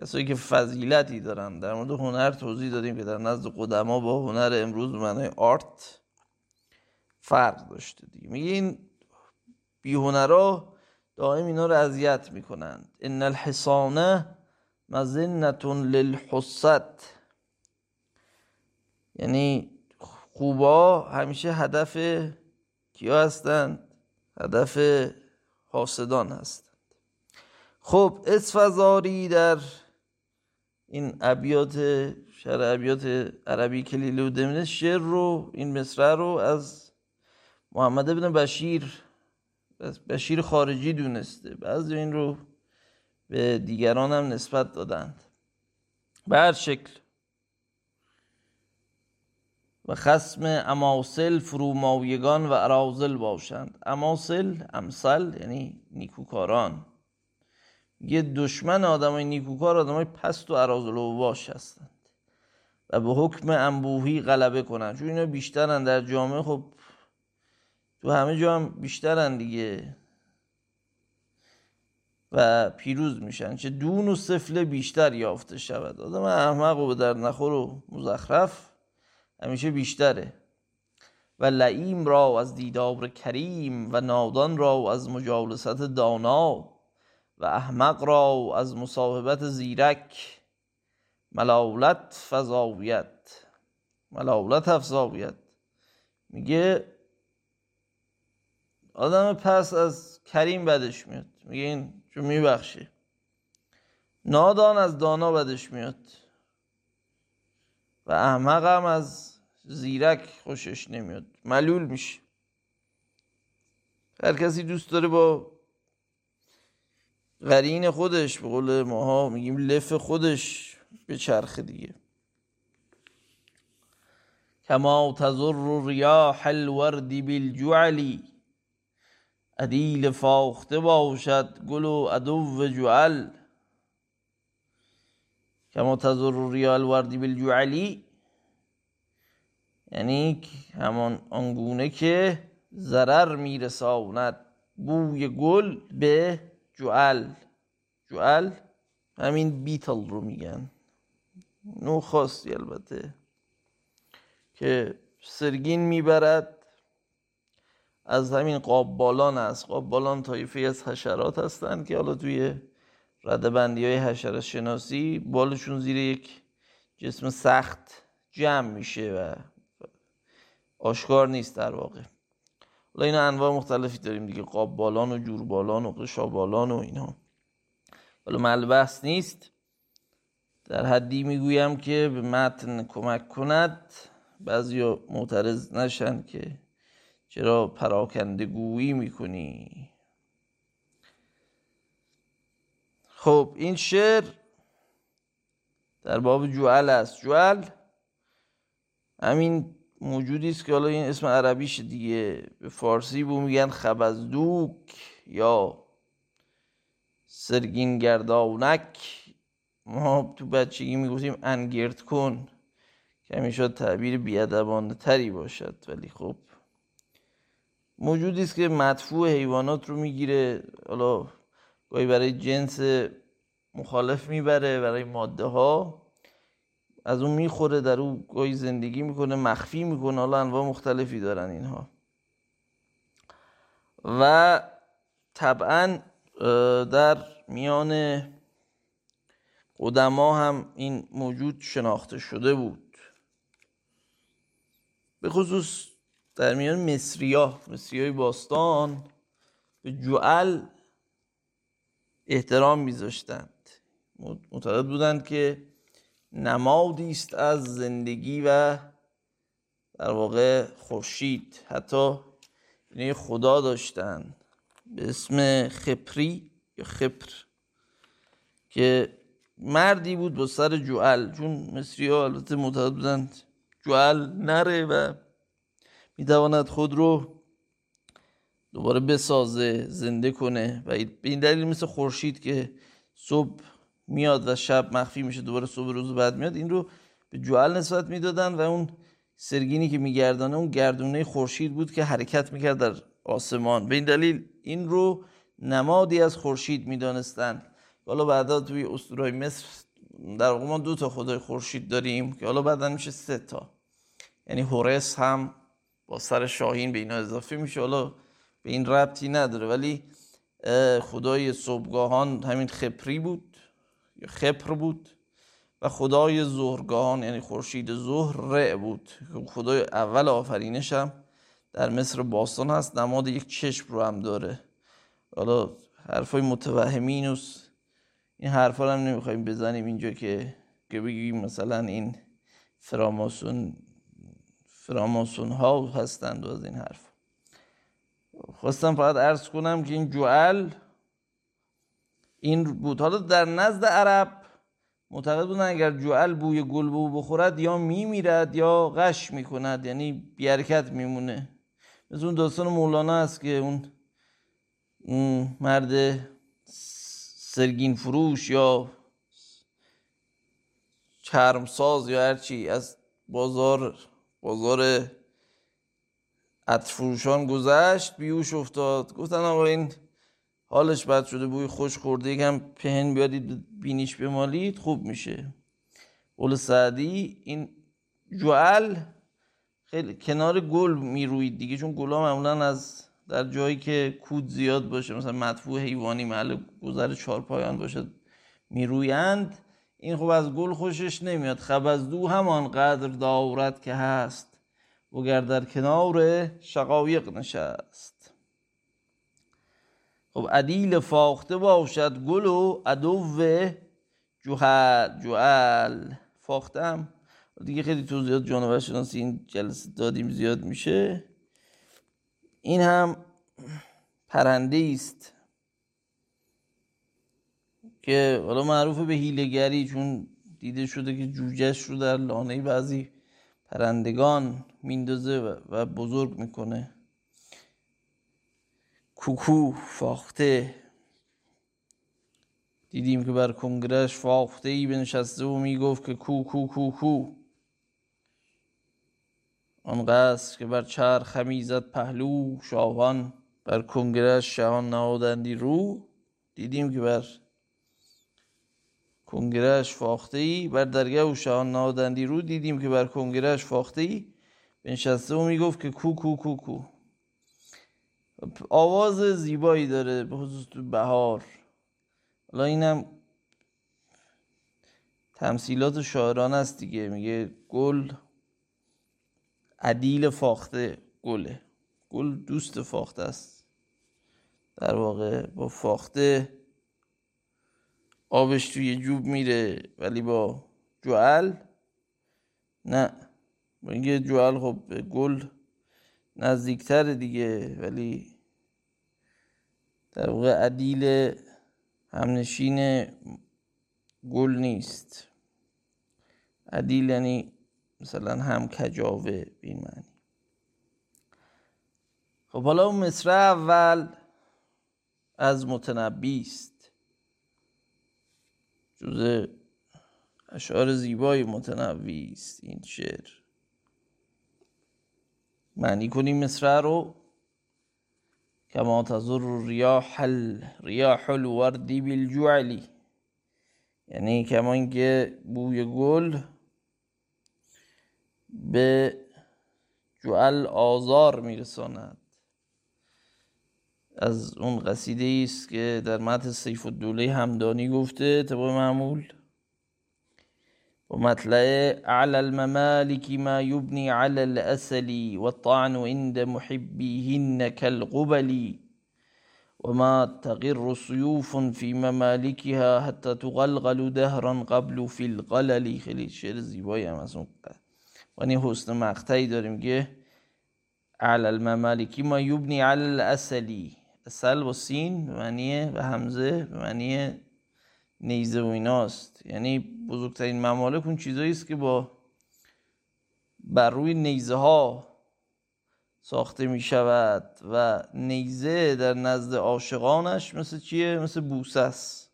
کسایی که فضیلتی دارن. در مورد هنر توضیح دادیم که در نزد قدما با هنر امروز معنای آرت فرق داشته دیگه. میگه این بیهنرا دائم اینا رو اذیت می‌کنند. ان الحصانه مزنتون للحصت یعنی خوبا همیشه هدف کیا هستند؟ هدف حاسدان هستند. خب اسفزاری در این ابیات شعر ابیات عربی کلیله و دمنه شعر رو این مصرع رو از محمد ابن بشیر بشیر خارجی دونسته. بعضی این رو به دیگران هم نسبت دادند. به شکل. و خسم اماسل فروماویگان و ارازل باشند. اماسل امسل یعنی نیکوکاران. یه دشمن آدمای نیکوکار آدمای پست و ارازل و باش هستند. و به حکم انبوهی غلبه کنند. چون اینا بیشترن در جامعه خب تو همه جا هم بیشترن دیگه. و پیروز میشن. چه دون و سفله بیشتر یافته شود. آدم احمق و به در نخور و مزخرف همیشه بیشتره. و لعیم را از دیدار کریم و نادان را از مجالست دانا و احمق را از مصاحبت زیرک. ملاولت فضاویت ملاولت افزاویت. میگه آدم پس از کریم بدش میاد. میگه این چون میبخشه نادان از دانا بدش میاد. و احمق هم از زیرک خوشش نمیاد. ملول میشه. هر کسی دوست داره با قرین خودش به قول ماها میگیم لف خودش به چرخ دیگه. کما تزر ریاح الورد بالجعلی. عدیل فاخته باشد گل و عدو جعل. کما تزر ریاح الورد بالجعلی یعنی همان آنگونه که ضرر میرساند بوی گل به جعل. جعل همین بیتل رو میگن. نوع خاصی البته که سرگین می‌برد. از همین قابالان است. قابالان طایفه از حشرات هستند که حالا توی رده بندی های حشرات شناسی بالشون زیر یک جسم سخت جمع میشه و آشکار نیست در واقع. حالا این انواع مختلفی داریم دیگه. قابالان و جوربالان و قشابالان و اینها حالا ملبس نیست. در حدی می‌گویم که به متن کمک کند. بعضی معترض نشن که چرا پراکنده گویی می‌کنی؟ خب این شعر در باب جوال است. جوال همین موجودی است که حالا این اسم عربیش دیگه. به فارسی بو میگن خبزدوک یا سرگین گردانک ما تو بچگی می‌گفتیم انگرد کن. که شد تعبیر بیادبانه تری باشد ولی خب موجودی است که مدفوع حیوانات رو می‌گیره حالا گاهی برای جنس مخالف می‌بره برای ماده ها از اون می‌خوره در اون گاهی زندگی می‌کنه مخفی می‌کنه حالا انواع مختلفی دارن اینها. و طبعا در میان قدما هم این موجود شناخته شده بود. به خصوص در میان مصریا های باستان به جوال احترام میذاشتند. معتقد بودند که نمادی است از زندگی و در واقع خورشید. حتی اینه خدا داشتن به اسم خپری یا خپر که مردی بود با سر جوال چون مصری ها البته معتقد بودند جوال نره و می‌تواند خود رو دوباره بسازه زنده کنه و به این دلیل مثل خورشید که صبح میاد و شب مخفی میشه دوباره صبح روز بعد میاد این رو به جوال نسبت می‌دادن و اون سرگینی که میگردانه اون گردونه خورشید بود که حرکت می‌کرد در آسمان. به این دلیل این رو نمادی از خورشید می‌دانستن. حالا بعدا توی اسطورهای مصر در واقع ما دو تا خدای خورشید داریم که حالا بعدا میشه سه تا. یعنی هورس هم با سر شاهین به اینا اضافه میشه. حالا به این ربطی نداره ولی خدای صبحگاهان همین خپری بود یا خپر بود و خدای ظهرگاهان یعنی خورشید ظهر رع بود. خدای اول آفرینش هم در مصر باستان هست نماد یک چشم رو هم داره. حالا حرفای متوهمین این حرفا هم نمی‌خوایم بزنیم اینجا که که بگیم مثلا این فراماسون فراماسون ها هستند از این حرف. خواستم فقط ارز کنم که این جوال این بود. حالا در نزد عرب معتقد بودن اگر جوال بوی گل بو بخورد یا میمیرد یا غش می‌کند یعنی بیارکت میمونه. مثل اون داستان مولانا هست که اون مرد سرگین فروش یا چرمساز یا هرچی از بازار بازار عطر گذشت بیوش افتاد. گفتن آقا این حالش بد شده بوی خوش خورده یکم پهن بیادید بینیش بمالید خوب میشه. قول سعدی این جوال خیلی کنار گل می‌روید دیگه چون گلا معمولا از در جایی که کود زیاد باشه مثلا مدفوع حیوانی محل گذر چهار پایان باشه میرویند. این خب از گل خوشش نمیاد. خب از دو همان قدر دارد که هست. وگر در کنار شقایق نشست. خب عدیل فاخته باشد گل و عدو جوهل جوال فاختم. دیگه خیلی توضیحات جانور شناسی این جلسه دادیم زیاد میشه. این هم پرنده است که حالا معروف به هیلگری چون دیده شده که جوجهش رو در لانه بعضی پرندگان میندازه و بزرگ می‌کنه. کوکو فاخته. دیدیم که بر کنگرش فاخته ای بنشسته و می‌گفت که کو کو کو کو. آن قصر که بر چرخ خمیزد پهلو شاهان بر کنگرش شهان نهادندی رو. دیدیم که بر کنگرش فاخته ای بر درگاه و شهان نهادندی رو دیدیم که بر کنگرش فاخته ای بنشسته و می‌گفت که کو کو کو کو. آواز زیبایی داره به خصوص تو بهار. حالا اینم تمثیلات شاعران است دیگه. میگه گل عدیل فاخته گله. گل دوست فاخته است. در واقع با فاخته آبش توی جوب میره ولی با جوال؟ نه. میگه جوال خب گل نزدیکتر دیگه ولی در واقع عدیل همنشین گل نیست. عدیل یعنی مثلا هم کجاوه این معنی. خب حالا اون مصرع اول از متنبی است. جز اشعار زیبای متنوی است این شعر. معنی کنیم مصرع رو؟ کما تزر ریاح ریاح الوردی بالجعلی یعنی کما اینکه بوی گل به جعل آزار میرساند. از اون قصیده است که در متن سیف الدولة همدانی گفته طبق معمول. ومطلع على الممالك ما يبني على الأسل والطعن عند محبيهن كالقبل وما تغر سيوف في ممالكها حتى تغلغل دهرا قبل في القلل. خیلی شعر زیبایی هم از اون و حسن مقطعی داریم که على الممالکی ما یبنی على الاسلی. اصل و سین به معنی و همزه به معنی نیزه و ایناست یعنی بزرگترین ممالک اون چیزایی است که با بر روی نیزه ها ساخته می شود و نیزه در نزد عاشقانش مثل چیه؟ مثل بوسه است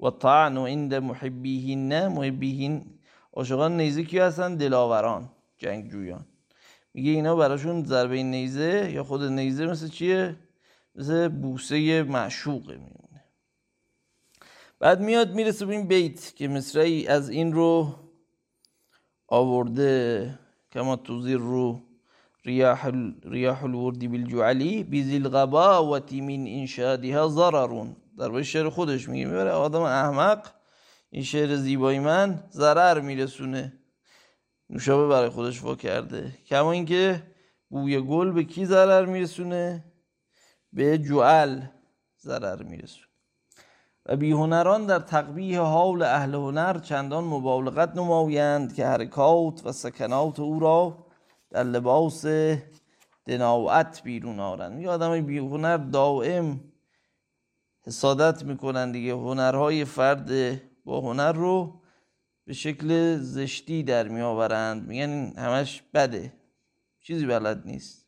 و طعن و عند محبیهن محبیهن عاشقان نیزه کی هستن؟ دلاوران جنگجویان میگه اینا براشون ضربه نیزه یا خود نیزه مثل چیه؟ مثل بوسه معشوقه میمونه. بعد میاد می‌رسه به این بیت که مصرعی از این رو آورده کما توزیر رو ریاح, ریاح الوردی بالجعلی بیزی الغباوتی من انشادها ضررون. در شعر خودش میگه. می‌بره آدم احمق این شعر زیبایی من ضرر میرسونه. نوشابه برای خودش وا کرده. کما اینکه بوی گل به کی ضرر میرسونه؟ به جعل ضرر میرسونه. و بیهنران در تقبیه حال اهل هنر چندان مبالغت نمایند که حرکات و سکنات او را در لباس دناوت بیرون آرند یه آدم بیهنر دائم حسادت می‌کنن دیگه. هنرهای فرد با هنر رو به شکل زشتی در می آورند میگن همش بده. چیزی بلد نیست.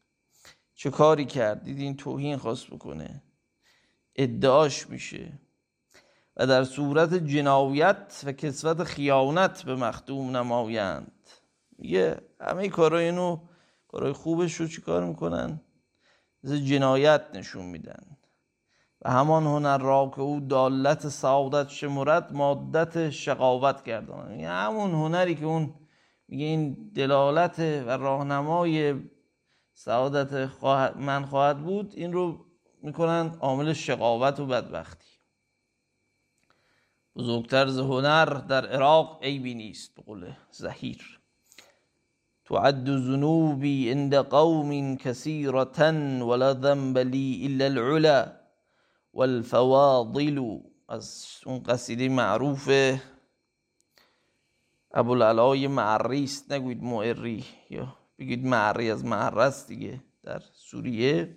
چه کاری کرد؟ دیدین توهین خواست بکنه. ادعاش میشه. و در صورت جنایت و کسوت خیانت به مخدوم نمایند. میگه همه کارای اینو کارای خوبش رو چیکار می‌کنن؟ مثل جنایت نشون میدن. و همان هنر را که او دالت سعادت شمرد مادت شقاوت گردانند یعنی همون هنری که اون میگه این دلالت و راهنمای سعادت من خواهد بود این رو می‌کنن عامل شقاوت و بدبختی. بزرگتر ز هنر در عراق عیبی نیست به قول زهیر. تعد ذنوبی عند قوم كثيرة ولا ذنب لي الا العلا والفواضل از اون قصیده معروف ابوالعلای معری است نگوید معری یا بگید معری از معره است دیگه در سوریه.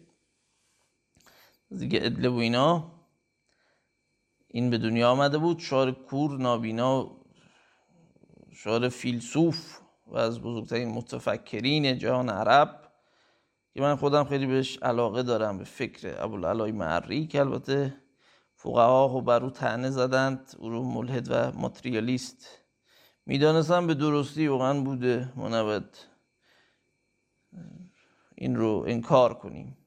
دیگه ادلب و اینا. این به دنیا آمده بود شعر کور نابینا شعر فیلسوف و از بزرگترین متفکرین جهان عرب که من خودم خیلی بهش علاقه دارم به فکر ابوالعلای معری که البته فقها و بر او تنه زدند او رو ملحد و ماتریالیست می‌دانستم به درستی واقعا بوده نباید این رو انکار کنیم.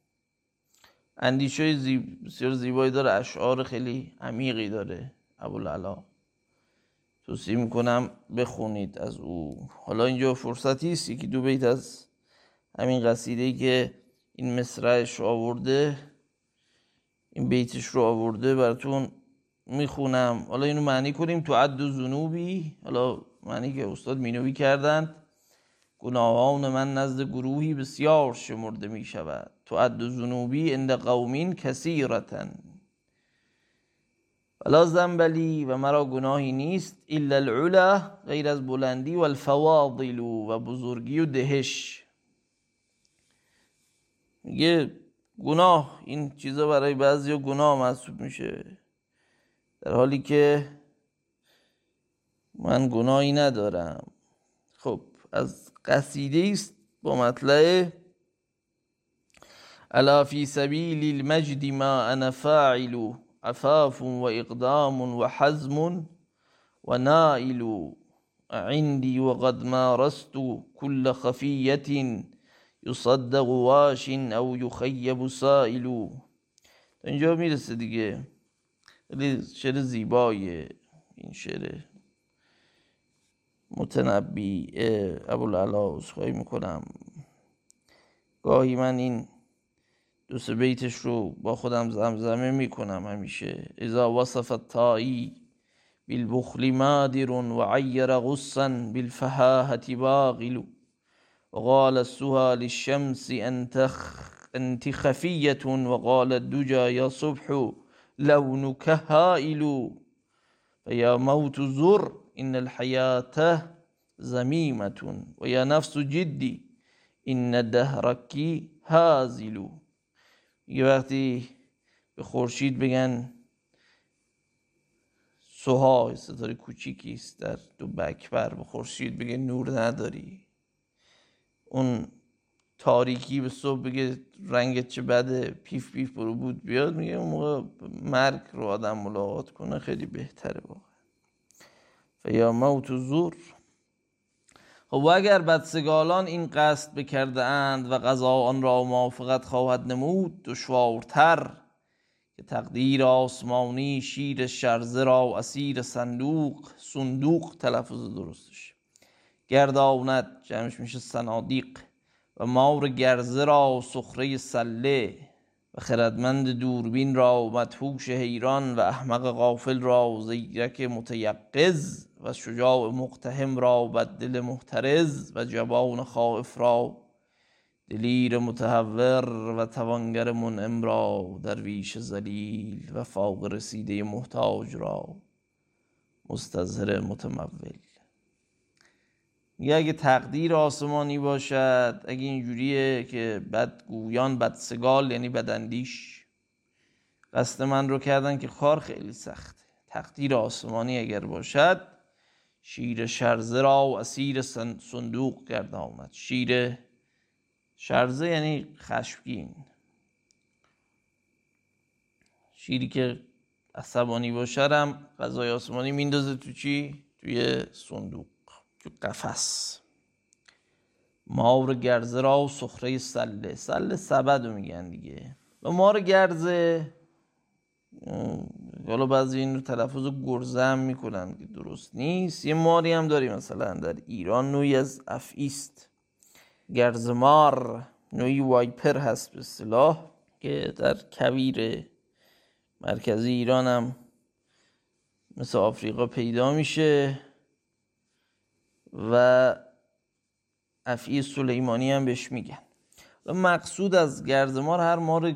اندیشه زیب... زیبایی داره. اشعار خیلی عمیقی داره. ابوالعلا. توصیه می‌کنم بخونید از او. حالا اینجا فرصتی است. یکی دو بیت از همین قصیده که این مصرعش آورده این بیتش رو آورده براتون می‌خونم. حالا اینو معنی کنیم. تو عد و زنوبی حالا معنی که استاد مینوی کردند. گناهان من نزد گروهی بسیار شمرده می شود تو عد زنوبی اند قومین کثیرتن ولا زنبلی و مرا گناهی نیست الا العلا غیر از بلندی و الفواضل و بزرگی و دهش. میگه گناه این چیزا برای بعضی گناه محسوب میشه. در حالی که من گناهی ندارم. خب از قصیده است با مطلع ألا فی سبیل المجد ما أنا فاعل عفاف و اقدام و حزم و نائل عندي وقد مارست كل خفية يصدق واش أو يخيب سائل. اینجا میرسه دیگه خیلی شعر زیبایه این شعر متنبی ابوالعلا عذرخواهی می‌کنم. گاهی من این دو سه بیتش رو با خودم زمزمه می‌کنم همیشه. اذا وصف الطائی بالبخل مادر وعیر غصا بالفهاهة باغل وقال السها للشمس انت خفية وقال الدجى يا صبح لونك هائل فيا موت زر إن الحياة زميمة ويا نفس جدي إن دهرك هازل. یه وقتی به خورشید بگن سوها ستاره کوچیکی است در دو بکبر به خورشید بگه نور نداری. اون تاریکی به صبح بگه رنگت چه بده پیف پیف برو بود بیاد میگه اون موقع مرگ رو آدم ملاقات کنه خیلی بهتره واقعا. فیا موت و زور خب و اگر بدسگالان این قصد بکرده اند و قضا آن را موافقت خواهد نمود دشوارتر که تقدیر آسمانی شیر شرزه را اسیر صندوق صندوق تلفظ درستش گرداند جمعش میشه صنادیق و مار گرزه را سخره سله. و خردمند دوربین را مدهوش حیران و احمق غافل را زیرک متیقظ و شجاع مقتهم را بد دل محترز و جبان خائف را. دلیر متحور و توانگر منعم را. درویش ذلیل و فوق رسیده محتاج را. مستظهر متمول. میگه اگه تقدیر آسمانی باشد اگه اینجوریه که بدگویان بدسگال یعنی بداندیش قصد من رو کردن که کار خیلی سخته. تقدیر آسمانی اگر باشد شیر شرزه را و اسیر صندوق گرداند شیر شرزه یعنی خشمگین. شیری که عصبانی باشه هم غذای آسمانی میندازه تو چی؟ توی صندوق. قفس. مار گرزه را و سخره سله. سله سبد رو میگن دیگه. و مار گرزه حالا بعضی این رو تلفظ گرزه هم می‌کنن که درست نیست. یه ماری هم داریم مثلا در ایران نوعی از افعیست گرزمار نوعی وایپر هست به اصطلاح که در کویر مرکزی ایران هم مثل آفریقا پیدا میشه. و افعی سلیمانی هم بهش میگن. مقصود از گرزمار هر مار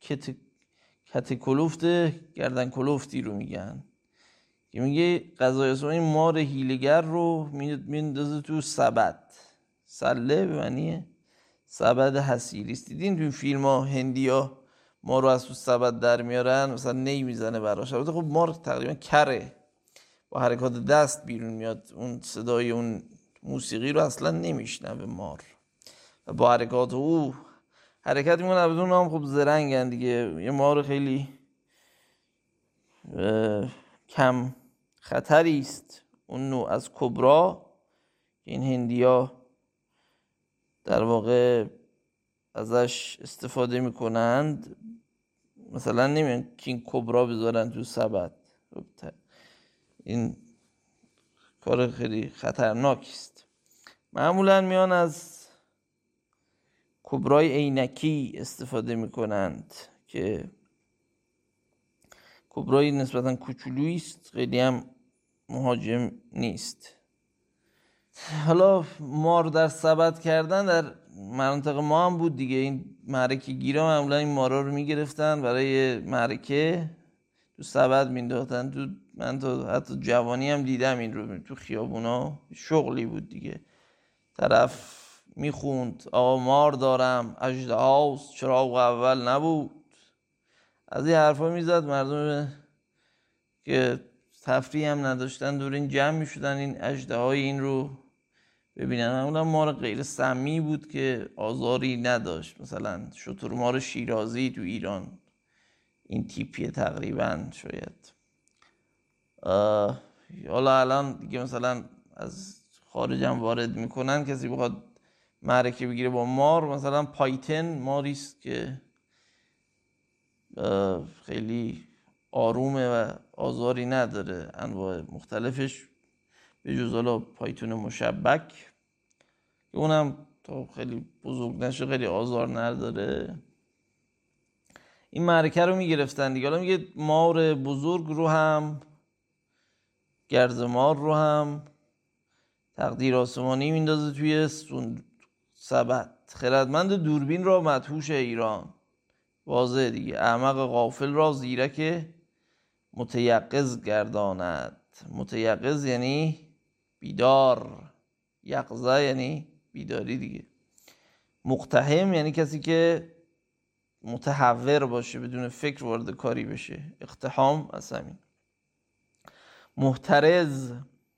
کت کلوفت گردن کلوفتی رو میگن. که میگه قضای آسمانی مار هیلگر رو میندازه تو سبد. سله به معنی سبد حسیری است. دیدین تو فیلم ها هندی ها ما رو از تو سبد در میارن مثلا نی می‌زنه براش. البته خب مار تقریبا کره. با حرکات دست بیرون میاد اون صدای اون موسیقی رو اصلا نمیشنوه مار. و با حرکات او حرکت می‌کنه. بدون هم خب زرنگن دیگه. یه مار خیلی کم خطری است اون نوع از کبرا این هندیا در واقع ازش استفاده می‌کنند مثلا نمیان کینگ کبرا بذارن تو سبد. این کار خیلی خطرناک است. معمولا میان از کبرای عینکی استفاده می‌کنند که کبرای نسبتا کوچولویی است خیلی هم مهاجم نیست. حالا مار در سبد کردن در مناطق ما هم بود دیگه. این معرکه گیرا معمولا این مارا رو می‌گرفتن برای معرکه. تو سبد مینداختن تو من تو حتی جوانی هم دیدم این رو تو خیابونا. شغلی بود دیگه. طرف می‌خوند آقا مار دارم اجده هاست چراغ اول نبود. از این حرفا می‌زد مردم که تفریح هم نداشتن دور این جمع می‌شدن این اجده های این رو ببینن. معمولا مار غیر سمی بود که آزاری نداشت. مثلا شطور مار شیرازی تو ایران. این تیپیه تقریبا شاید. حالا الان دیگه مثلا از خارجم وارد می‌کنن کسی بخواد معرکه بگیره با مار مثلا پایتن ماریست که خیلی آرومه و آزاری نداره انواع مختلفش به جز حالا پایتون مشبک که اونم تا خیلی بزرگ نشه خیلی آزار نداره. این معرکه رو می‌گرفتن دیگه. حالا میگه مار بزرگ رو هم گرز مار رو هم تقدیر آسمانی میندازه توی سبت خردمند دوربین را مدهوش ایران. واضح دیگه. احمق غافل را زیرک متیقظ گرداند. متیقظ یعنی بیدار. یقظه یعنی بیداری دیگه. مقتحم یعنی کسی که متحور باشه بدون فکر وارد کاری بشه. اقتحام از همین. محترز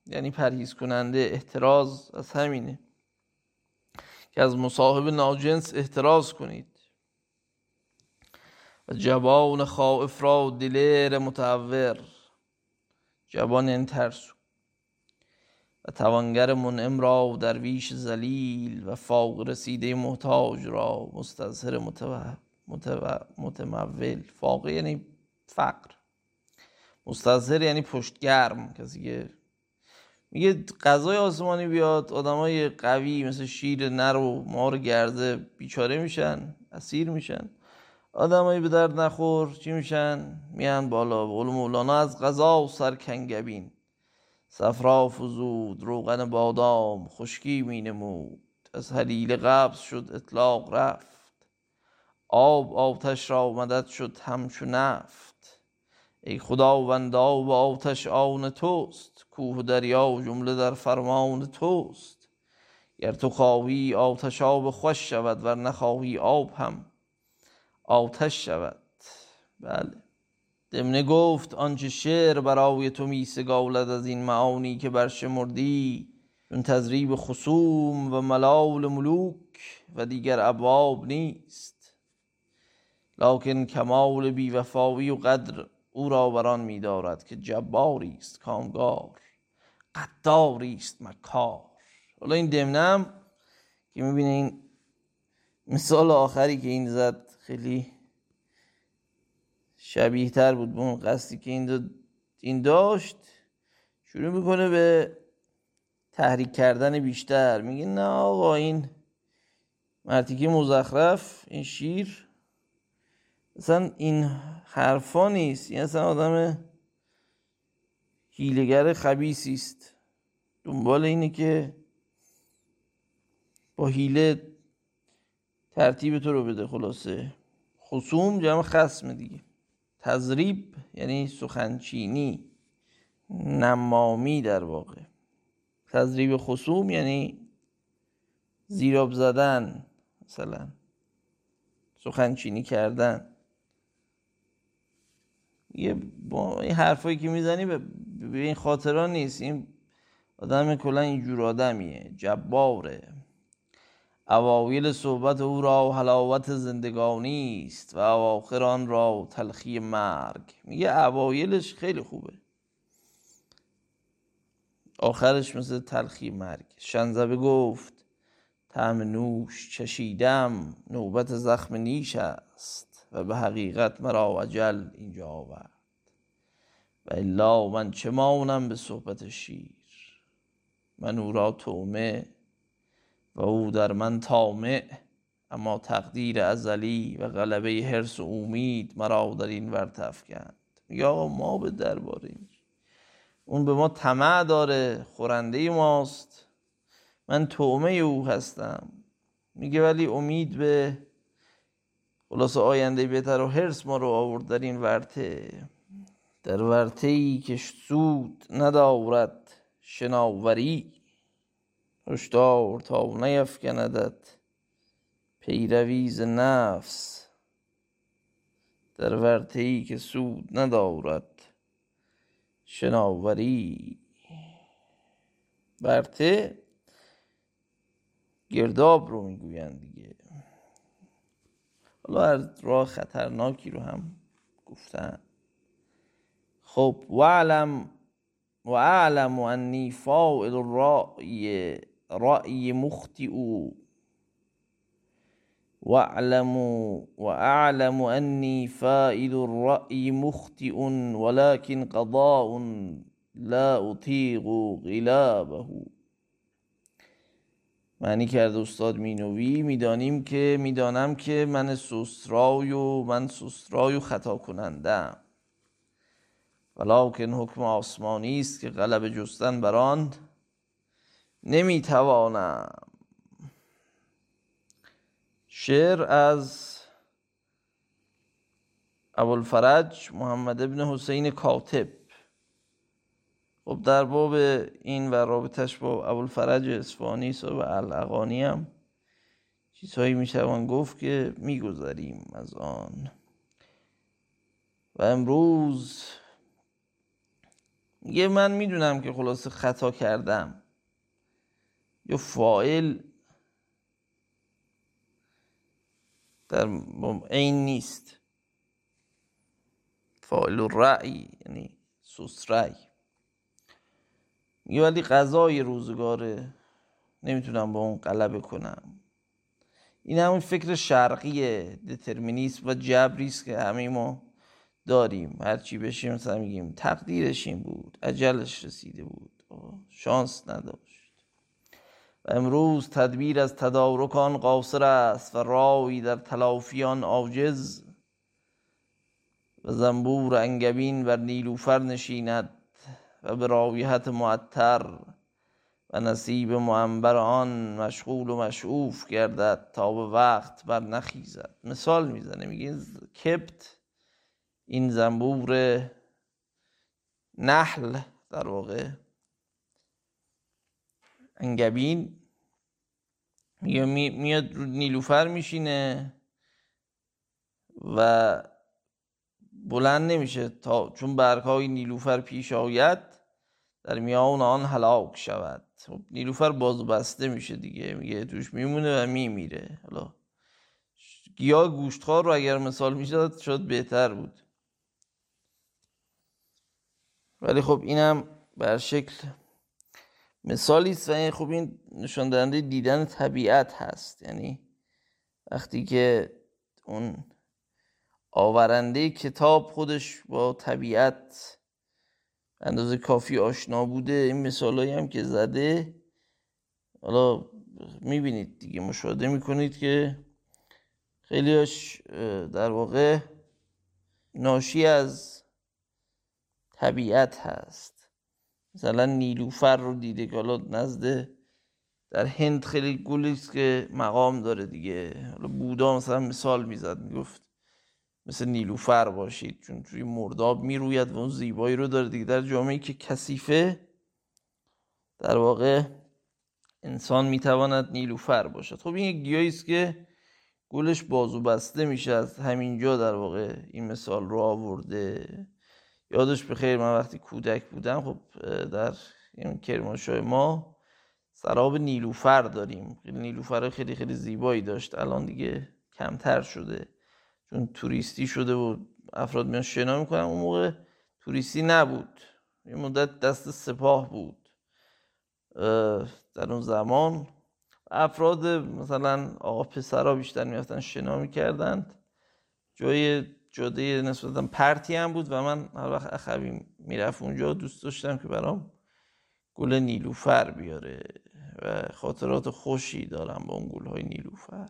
یعنی پرهیز کننده احتراز از همینه. که از مصاحب ناجنس احتراز کنید. و جوان خائف را دلیر متعور. جوان این ترسو و توانگر منعم را درویش زلیل و فاق رسیده محتاج را مستظهر متمول. فاقه یعنی فقر. مستظهر یعنی پشتگرم. کسی که میگه غذای آسمانی بیاد آدمای قوی مثل شیر نر و مار گرده بیچاره میشن اسیر میشن. آدمایی به درد نخور چی میشن؟ میان بالا. قول مولانا از غذا و سرکنگبین. صفرا فزود روغن بادام خشکی می نمود. از حلیل قبض شد اطلاق رفت. آب آتش را مدد شد همچو نفت. ای خداوندا و آتش آن توست کوه و دریا جمله در فرمان توست. گر تو خواهی آتش آب خوش شود ور نخواهی آب هم آتش شود. بله. دمنه گفت آنچه شعر برای تو می سگالد از این معانی که برشمردی چون تزریب خصوم و ملال ملوک و دیگر ابواب نیست. لکن کمال بیوفایی و قدر او را بران می دارد که جباری است کامگار. قداری است مکار. حالا این دمنم که می‌بینه این مثال آخری که این زد خیلی شبیه تر بود به اون قصدی که این, این داشت. شروع می‌کنه به تحریک کردن بیشتر. میگه نه آقا این مرتیکه مزخرف این شیر اصلا این حرفا نیست. این اصلا آدم هیلگر خبیسی است. دنبال اینه که با هیله ترتیب تو رو بده خلاصه. خصوم جمع خسم دیگه. تزریب یعنی سخنچینی. نمامی در واقع. تضریب خصوم یعنی زیراب زدن مثلا. سخنچینی کردن. یه با این حرفایی که می‌زنی به این خاطران نیست. این آدم کلا اینجور آدمیه. جباره. اواویل صحبت او را حلاوت زندگانی است و اواخر آن را تلخی مرگ. میگه اوایلش خیلی خوبه. آخرش مثل تلخی مرگ. شنزبه گفت طعم نوش چشیدم نوبت زخم نیش است. و به حقیقت مرا عجل اینجا آورد. و الا من چه مانم به صحبت شیر؟ من او را تومه و او در من تامع اما تقدیر ازلی و غلبه حرس و امید مرا در این ورت افکند. میگه آقا ما به درباریم. اون به ما طمع داره خورنده ماست. من تومه او هستم. میگه ولی امید به خلاص آینده بهتر و حرس ما رو آورد در این ورته در ورته ای که سود ندارد شناوری هشدار تا نیفکندد پیرویز نفس. در ورته ای که سود ندارد شناوری. ورته گرداب رو می‌گویند دیگه. حالا از راه خطرناکی رو هم گفتن. خب وعلم و اعلم انی فاعل الرأی رأی مخطئ. واعلم واعلم اني فائل الرأي مخطئ ولكن قضاء لا اطيق غلابه. معنی کرده استاد مینوی. می‌دانیم که می‌دانم که من سسترای و من سسترای و خطا کنندم. ولکن حکم آسمانی است که غلب جستن بر آن نمی‌توانم. شعر از ابوالفرج محمد ابن حسین کاتب. خب در باب این و رابطش با ابوالفرج اصفهانی و الاغانی هم چیزهایی میشوان گفت که میگذریم از آن. و امروز یه من می‌دونم که خلاصه خطا کردم. یا فائل در عین نیست. فاعل رأی یعنی سوس رأی. میگه ولی غذای روزگاره. نمی‌تونم با اون غلبه کنم. این همون فکر شرقیه دترمینیسم و جبری است که همه ما داریم. هرچی بشیم مثلا میگیم تقدیرش این بود عجلش رسیده بود. شانس نداشت. و امروز تدبیر از تدارکان قاصر است و رای در تلافیان عاجز. و زنبور انگبین بر نیلوفر نشیند. و به رایحت معطر و نصیب معنبر آن مشغول و مشعوف گردد تا به وقت بر نخیزد. مثال می‌زنه میگه کبت این زنبور نحل در واقع انگبین میگه میاد رو نیلوفر میشینه و بلند نمیشه تا چون برگهای نیلوفر پیش آید در میان آن هلاک شود. خب نیلوفر باز بسته میشه دیگه. میگه توش میمونه و میمیره. حالا گیاه گوشتخوار رو اگر مثال می‌شد شد بهتر بود. ولی خب اینم بر شکل مثالی است و این خوب این نشان دهنده دیدن طبیعت هست. یعنی وقتی که اون آورنده کتاب خودش با طبیعت اندازه کافی آشنا بوده این مثالایی هم که زده. حالا می‌بینید دیگه مشاهده می‌کنید که خیلیش در واقع ناشی از طبیعت هست. مثلا نیلوفر رو دیده که حالا نزد در هند خیلی گلی که مقام داره دیگه. حالا بودا مثلا مثال می‌زد می‌گفت مثل نیلوفر باشید چون توی مرداب می‌روید و اون زیبایی رو داره دیگه. در جامعه که کثیفه در واقع انسان می‌تواند نیلوفر باشد. خب این گیاهی است که گلش بازو بسته میشه از همینجا در واقع این مثال رو آورده. یادش بخیر من وقتی کودک بودم خب در این کرمانشاه ما سراب نیلوفر داریم. نیلوفر خیلی خیلی زیبایی داشت. الان دیگه کمتر شده. چون توریستی شده و افراد میان شنا می‌کنن اون موقع توریستی نبود. یه مدت دست سپاه بود. در اون زمان افراد مثلا آقا پسرها بیشتر می‌رفتن شنا می‌کردند جای جاده نسبتا پرتی هم بود و من هر وقت اخوی می‌رفت اونجا دوست داشتم که برام گل نیلوفر بیاره و خاطرات خوشی دارم با اون گل های نیلوفر.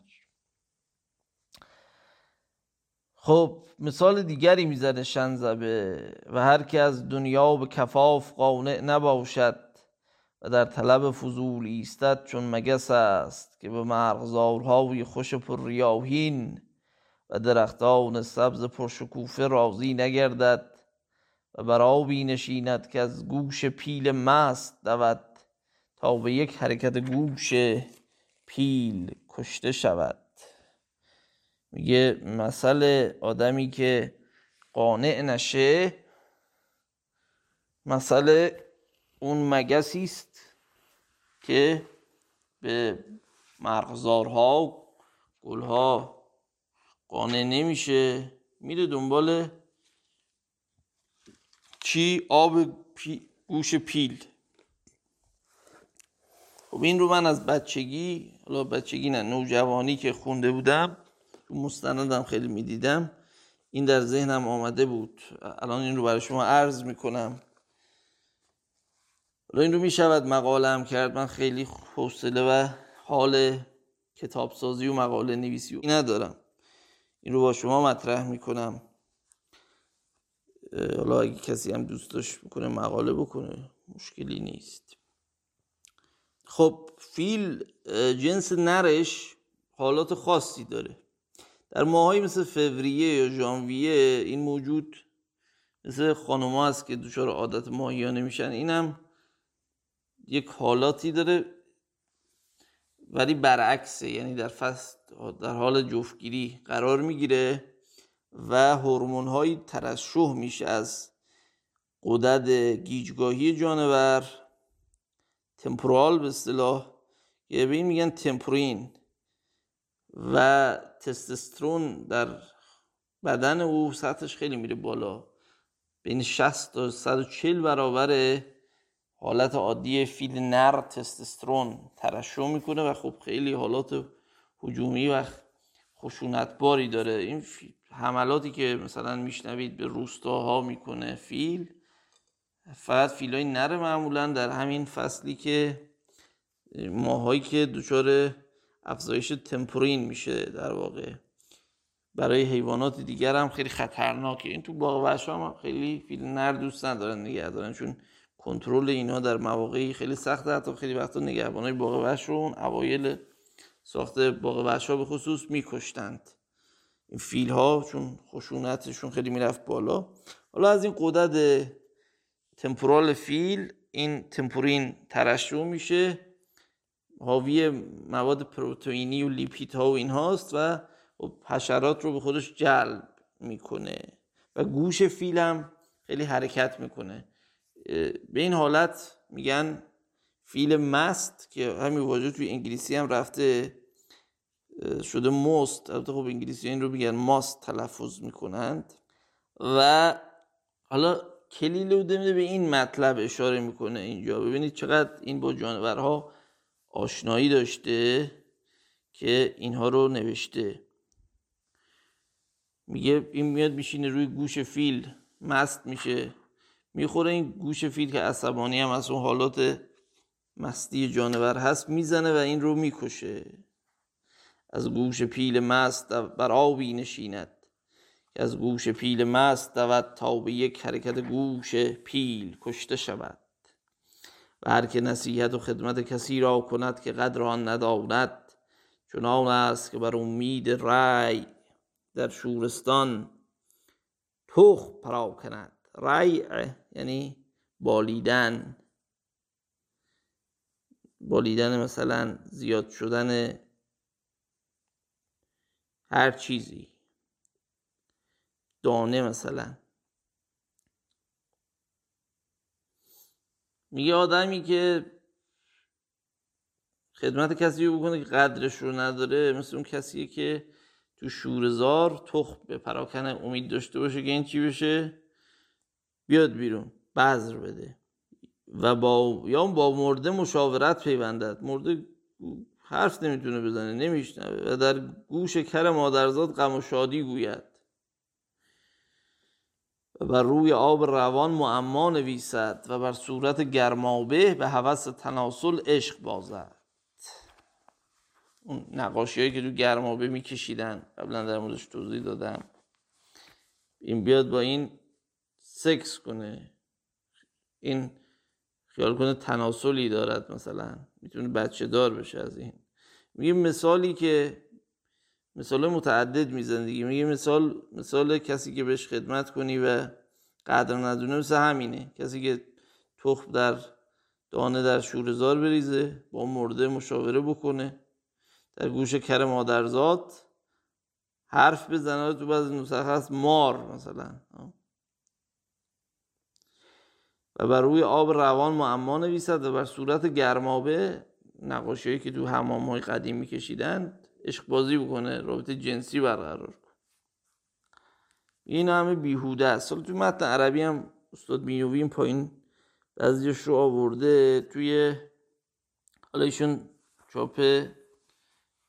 خب مثال دیگری می‌زنه شنزبه و هر که از دنیا به کفاف قانع نباشد و در طلب فضول ایستد چون مگس است که به مرغزارهای خوش پر ریاهین و درختان سبز پرشکوفه راضی نگردد و بر آبی نشیند که از گوش پیل مست دود تا به یک حرکت گوش پیل کشته شود. میگه مثل آدمی که قانع نشه مثل اون مگسی است که به مرغزارها گلها قانع نمیشه. میره دنبال چی؟ آب پی... گوش پیل. خب این رو من از بچگی حالا بچگی نه نوجوانی که خونده بودم مستندم خیلی می‌دیدم. این در ذهنم آمده بود. الان این رو برای شما عرض می‌کنم. حالا این رو می‌شود مقاله هم کرد. من خیلی حوصله و حال کتابسازی و مقاله نویسی و ندارم. این رو با شما مطرح می‌کنم. حالا اگه کسی هم دوست داشت بکنه مقاله بکنه مشکلی نیست. خب فیل جنس نرش حالات خاصی داره. در ماهایی مثل فوریه یا ژانویه این موجود مثل خانوما هست که دچار عادت ماهیانه میشن. اینم یک حالاتی داره ولی برعکسه. یعنی در فصل در حال جفتگیری قرار می‌گیره و هورمون های ترشح میشه از قدرت گیجگاهی جانور تمپورال به اصطلاح که به این میگن تمپورین. و تستوسترون در بدن او سطحش خیلی میره بالا. بین 60 تا 140 برابر حالت عادی فیل نر تستوسترون ترشح می‌کنه و خب خیلی حالات هجومی و خشونتباری داره. این حملاتی که مثلا میشنوید به روستاها می‌کنه فیل فقط فیلای نر معمولا در همین فصلی که ماهایی که دچار افزایش تمپورین میشه در واقع. برای حیوانات دیگر هم خیلی خطرناکه. این تو باغ وحش هم خیلی فیل نر دوست ندارن نگه دارن چون کنترل اینا در مواقعی خیلی سخته. حتی خیلی وقتا نگهبانای باغ وحش رو اون اوایل ساخت باغ وحش ها به خصوص میکشتند. این فیل ها چون خشونتشون خیلی می‌رفت بالا. حالا از این قدرت تمپورال فیل این تمپورین ترشح میشه. حاوی مواد پروتئینی و لیپید ها و این هاست و خب حشرات رو به خودش جلب می‌کنه و گوش فیل هم خیلی حرکت می‌کنه. به این حالت میگن فیل مست که همین واژه توی انگلیسی هم رفته شده مست البته خب انگلیسی این رو میگن ماست تلفظ می‌کنند. و حالا کلیل میده به این مطلب اشاره می‌کنه اینجا. ببینید چقدر این با جانورها آشنایی داشته که اینها رو نوشته. میگه این میاد میشینه روی گوش فیل مست میشه. می‌خوره این گوش فیل که عصبانی هم از اون حالات مستی جانور هست می‌زنه و این رو می‌کشه. از گوش پیل مست بر آبی نشیند. از گوش پیل مست دود تا به یک حرکت گوش پیل کشته شود. و هر که نصیحت و خدمت کسی را کند که قدر آن نداند چنان است که بر امید رای در شورستان تخم پراکند ریع یعنی بالیدن. بالیدن مثلا زیاد شدن هر چیزی. دانه مثلا. میگه آدمی که خدمت کسی رو بکنه که قدرش رو نداره مثل اون کسیه که تو شورزار تخم به پراکنه امید داشته باشه که این چی بشه؟ بیاد بیرون بذر بده. و با یا با مرده مشاورت پیوندد. مرده حرف نمی‌تونه بزنه نمیشنوه. و در گوش کر مادرزاد غم و شادی گوید. بر روی آب روان معما نویسد و بر صورت گرمابه به هوس تناسل عشق بازد. اون نقاشی که تو گرمابه میکشیدن قبلا در موردش توضیح دادم. این بیاد با این سکس کنه. این خیال کنه تناسلی دارد مثلا. می‌تونه بچه دار بشه از این. میگه مثالی که مثال متعدد میزن دیگه. میگه مثال مثال کسی که بهش خدمت کنی و قدر ندونه مثل همینه. کسی که تخم در دانه در شورزار بریزه با مرده مشاوره بکنه در گوش کر مادرزاد حرف بزنه تو بعض نسخه هست مار مثلا. و بر روی آب روان معما نویسد و بر صورت گرمابه نقاشی که تو حمام های قدیم میکشیدن عشق بازی بکنه رابطه جنسی برقرار کنه. این همه بیهوده است. تو متن عربی هم استاد بینوی این پایین بعضیش رو آورده توی حالا ایشون چاپ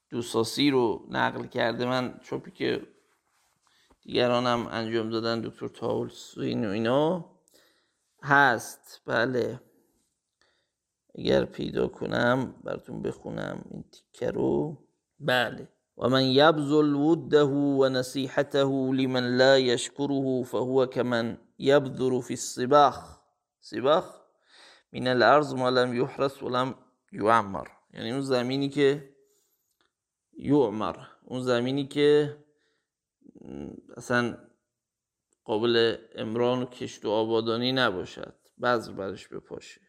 دوساسی رو نقل کرده. من چاپی که دیگرانم انجام دادن دکتر تاولس و اینا هست. بله. اگر پیدا کنم براتون بخونم این تیکه رو. بله. و من یبذل وده و نصیحته لمن لا یشکره فهو كمن یبذر فی الصباخ صباخ من الارض ما لم یحرس ولم یعمر یعنی اون زمینی که یعمر. اون زمینی که اصلا قابل امران و کشت و آبادانی نباشد. بذر برش بپاشه.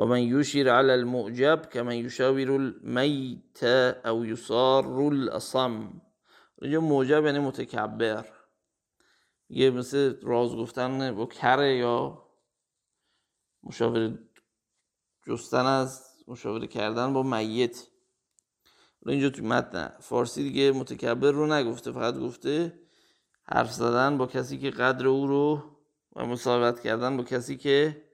و من یوشیر علی المعجب که من یشاور المیت او یصار الاصم اینجا معجب یعنی متکبر. یه مثل راز گفتن با کره یا مشاور جستن از مشاوره کردن با میت. اینجا تو متن فارسی دیگه متکبر رو نگفته فقط گفته حرف زدن با کسی که قدر او رو و مصاحبت کردن با کسی که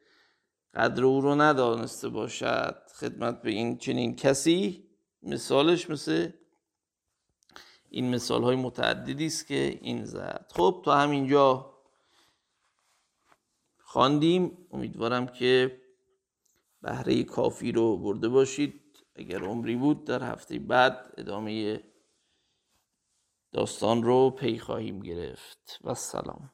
قدر او رو ندانسته باشد خدمت به این چنین کسی. مثالش مثل این مثال های متعددی است که این زد. خب تا همینجا خواندیم. امیدوارم که بهره کافی رو برده باشید. اگر عمری بود در هفته بعد ادامه داستان رو پی خواهیم گرفت. و سلام.